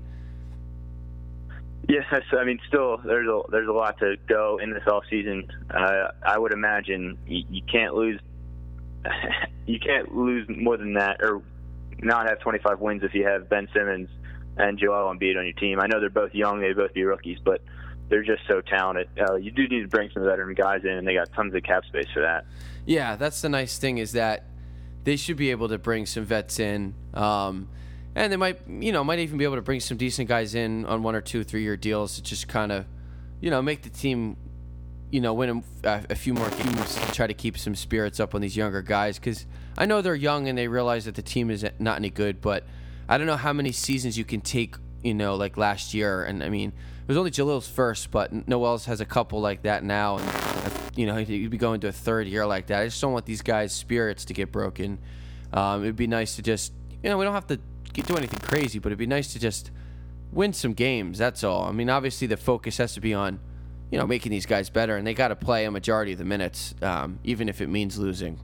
Yes, I mean, still there's a there's a lot to go in this off season. Uh, I would imagine you, you can't lose you can't lose more than that or not have 25 wins if you have Ben Simmons and Joel Embiid on your team. I know they're both young; they both be rookies, but they're just so talented. Uh, you do need to bring some veteran guys in, and they got tons of cap space for that. Yeah, that's the nice thing is that they should be able to bring some vets in, um, and they might, you know, might even be able to bring some decent guys in on one or two, three-year deals to just kind of, you know, make the team, you know, win a, a few more games to try to keep some spirits up on these younger guys because I know they're young and they realize that the team is not any good, but I don't know how many seasons you can take, you know, like last year, and I mean. It was only Jahlil's first, but Noel's has a couple like that now, and you know he'd be going to a third year like that. I just don't want these guys' spirits to get broken. Um, it'd be nice to just, you know, we don't have to do anything crazy, but it'd be nice to just win some games. That's all. I mean, obviously the focus has to be on, you know, making these guys better, and they got to play a majority of the minutes, um, even if it means losing.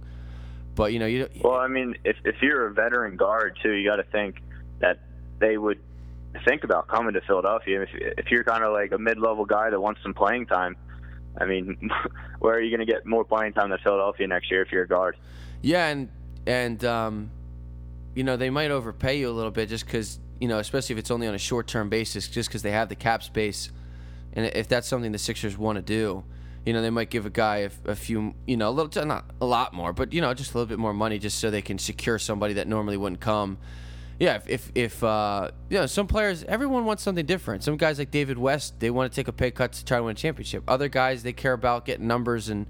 But you know, you Well, I mean, if if you're a veteran guard too, you got to think that they would think about coming to Philadelphia. If if you're kind of like a mid-level guy that wants some playing time, I mean, where are you going to get more playing time than Philadelphia next year if you're a guard? Yeah, and and um, you know they might overpay you a little bit just because you know, especially if it's only on a short-term basis, just because they have the cap space, and if that's something the Sixers want to do, you know, they might give a guy a, a few, you know, a little, not a lot more, but you know, just a little bit more money just so they can secure somebody that normally wouldn't come. Yeah, if if, if uh, you know, some players, everyone wants something different. Some guys like David West, they want to take a pay cut to try to win a championship. Other guys, they care about getting numbers and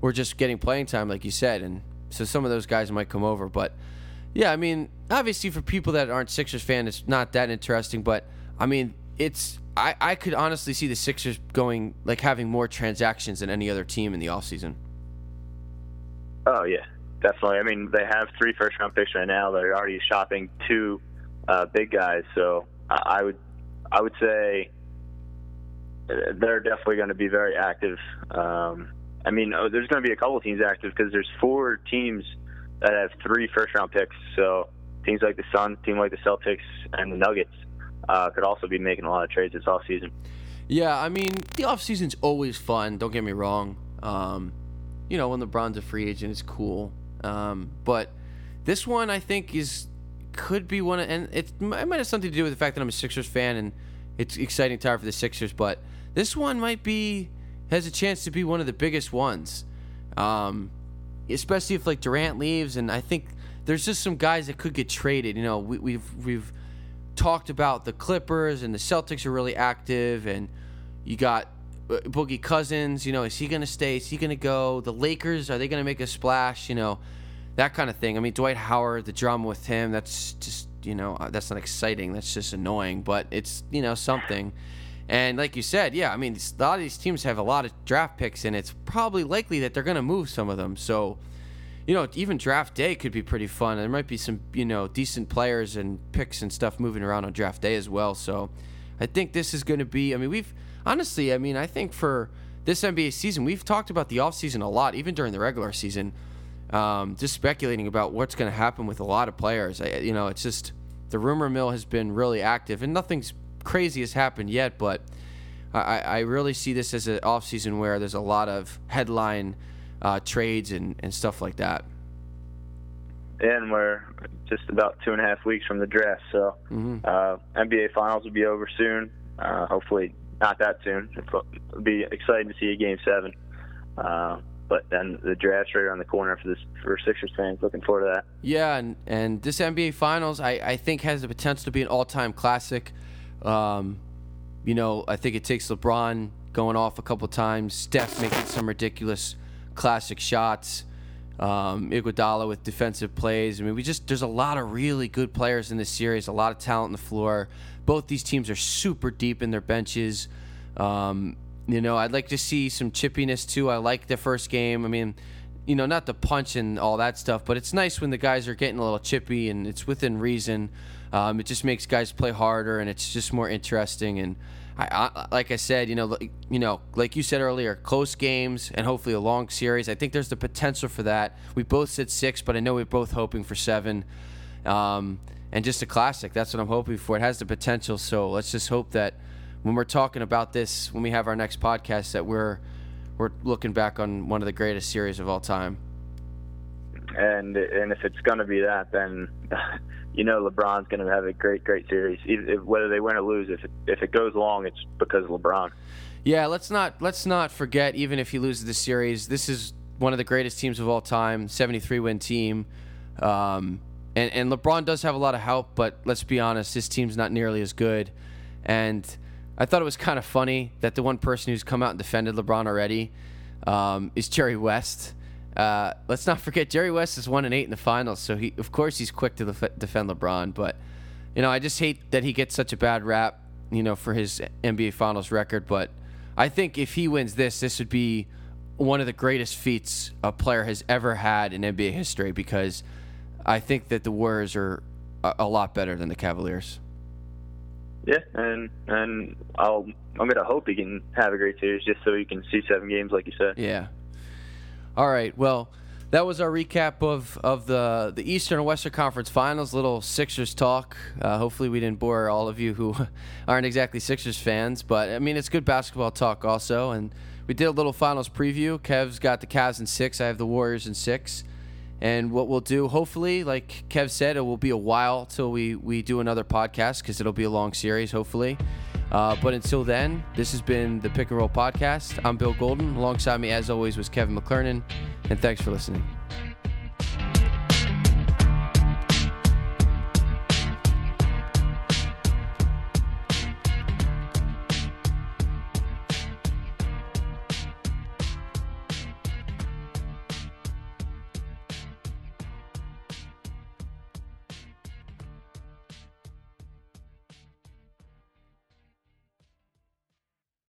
we're just getting playing time, like you said, and so some of those guys might come over. But yeah, I mean, obviously for people that aren't Sixers fan, it's not that interesting. But I mean, it's I, I could honestly see the Sixers going like having more transactions than any other team in the offseason. Oh yeah, definitely. I mean, they have three first round picks right now. They're already shopping two uh, big guys, so I, I would I would say they're definitely going to be very active. Um, I mean, oh, there's going to be a couple teams active because there's four teams that have three first round picks. So teams like the Suns, team like the Celtics, and the Nuggets uh, could also be making a lot of trades this off season. Yeah, I mean, the offseason's always fun. Don't get me wrong. Um, you know, when LeBron's a free agent, it's cool. Um, but this one, I think, is could be one, of, and it, it might have something to do with the fact that I'm a Sixers fan and it's exciting time for the Sixers. But this one might be has a chance to be one of the biggest ones, um, especially if like Durant leaves, and I think there's just some guys that could get traded. You know, we, we've we've talked about the Clippers and the Celtics are really active, and you got uh, Boogie Cousins. You know, is he going to stay? Is he going to go? The Lakers are they going to make a splash? You know, that kind of thing. I mean, Dwight Howard, the drama with him. That's just you know uh, that's not exciting. That's just annoying, but it's you know something. And like you said, yeah, I mean, a lot of these teams have a lot of draft picks, and it's probably likely that they're going to move some of them. So you know, even draft day could be pretty fun. There might be some, you know, decent players and picks and stuff moving around on draft day as well. So I think this is going to be, I mean, we've honestly, I mean, I think for this NBA season, we've talked about the offseason a lot, even during the regular season, um, just speculating about what's going to happen with a lot of players. I, you know, it's just the rumor mill has been really active and nothing's crazy has happened yet, but I, I really see this as an offseason where there's a lot of headline uh, trades and, and stuff like that. And we're just about two and a half weeks from the draft, so mm-hmm. uh, NBA Finals will be over soon. Uh, hopefully, not that soon. It'll be exciting to see a Game Seven. Uh, but then the draft's right around the corner for this for Sixers fans. Looking forward to that. Yeah, and, and this NBA Finals, I, I think has the potential to be an all-time classic. Um, you know, I think it takes LeBron going off a couple times, Steph making some ridiculous classic shots. Um, Iguodala with defensive plays. I mean, we just there's a lot of really good players in this series. A lot of talent on the floor. Both these teams are super deep in their benches. Um, you know, I'd like to see some chippiness too. I like the first game. I mean, you know, not the punch and all that stuff, but it's nice when the guys are getting a little chippy and it's within reason. Um, it just makes guys play harder and it's just more interesting and. I, I, like I said, you know, like, you know, like you said earlier, close games and hopefully a long series. I think there's the potential for that. We both said six, but I know we're both hoping for seven, um, and just a classic. That's what I'm hoping for. It has the potential. So let's just hope that when we're talking about this, when we have our next podcast, that we're we're looking back on one of the greatest series of all time. And and if it's going to be that, then you know LeBron's going to have a great, great series. If, whether they win or lose, if it, if it goes long, it's because of LeBron. Yeah, let's not let's not forget. Even if he loses the series, this is one of the greatest teams of all time, 73 win team. Um, and and LeBron does have a lot of help, but let's be honest, his team's not nearly as good. And I thought it was kind of funny that the one person who's come out and defended LeBron already um, is Jerry West. Uh, let's not forget Jerry West is one and eight in the finals, so he of course he's quick to def- defend LeBron. But you know, I just hate that he gets such a bad rap, you know, for his NBA Finals record. But I think if he wins this, this would be one of the greatest feats a player has ever had in NBA history because I think that the Warriors are a, a lot better than the Cavaliers. Yeah, and and I'll I'm gonna hope he can have a great series just so he can see seven games like you said. Yeah, all right. Well, that was our recap of, of the, the Eastern and Western Conference Finals. Little Sixers talk. Uh, hopefully, we didn't bore all of you who aren't exactly Sixers fans, but I mean, it's good basketball talk also. And we did a little finals preview. Kev's got the Cavs in six. I have the Warriors in six. And what we'll do, hopefully, like Kev said, it will be a while till we, we do another podcast because it'll be a long series, hopefully. Uh, but until then, this has been the Pick and Roll Podcast. I'm Bill Golden. Alongside me, as always, was Kevin McClernand. And thanks for listening.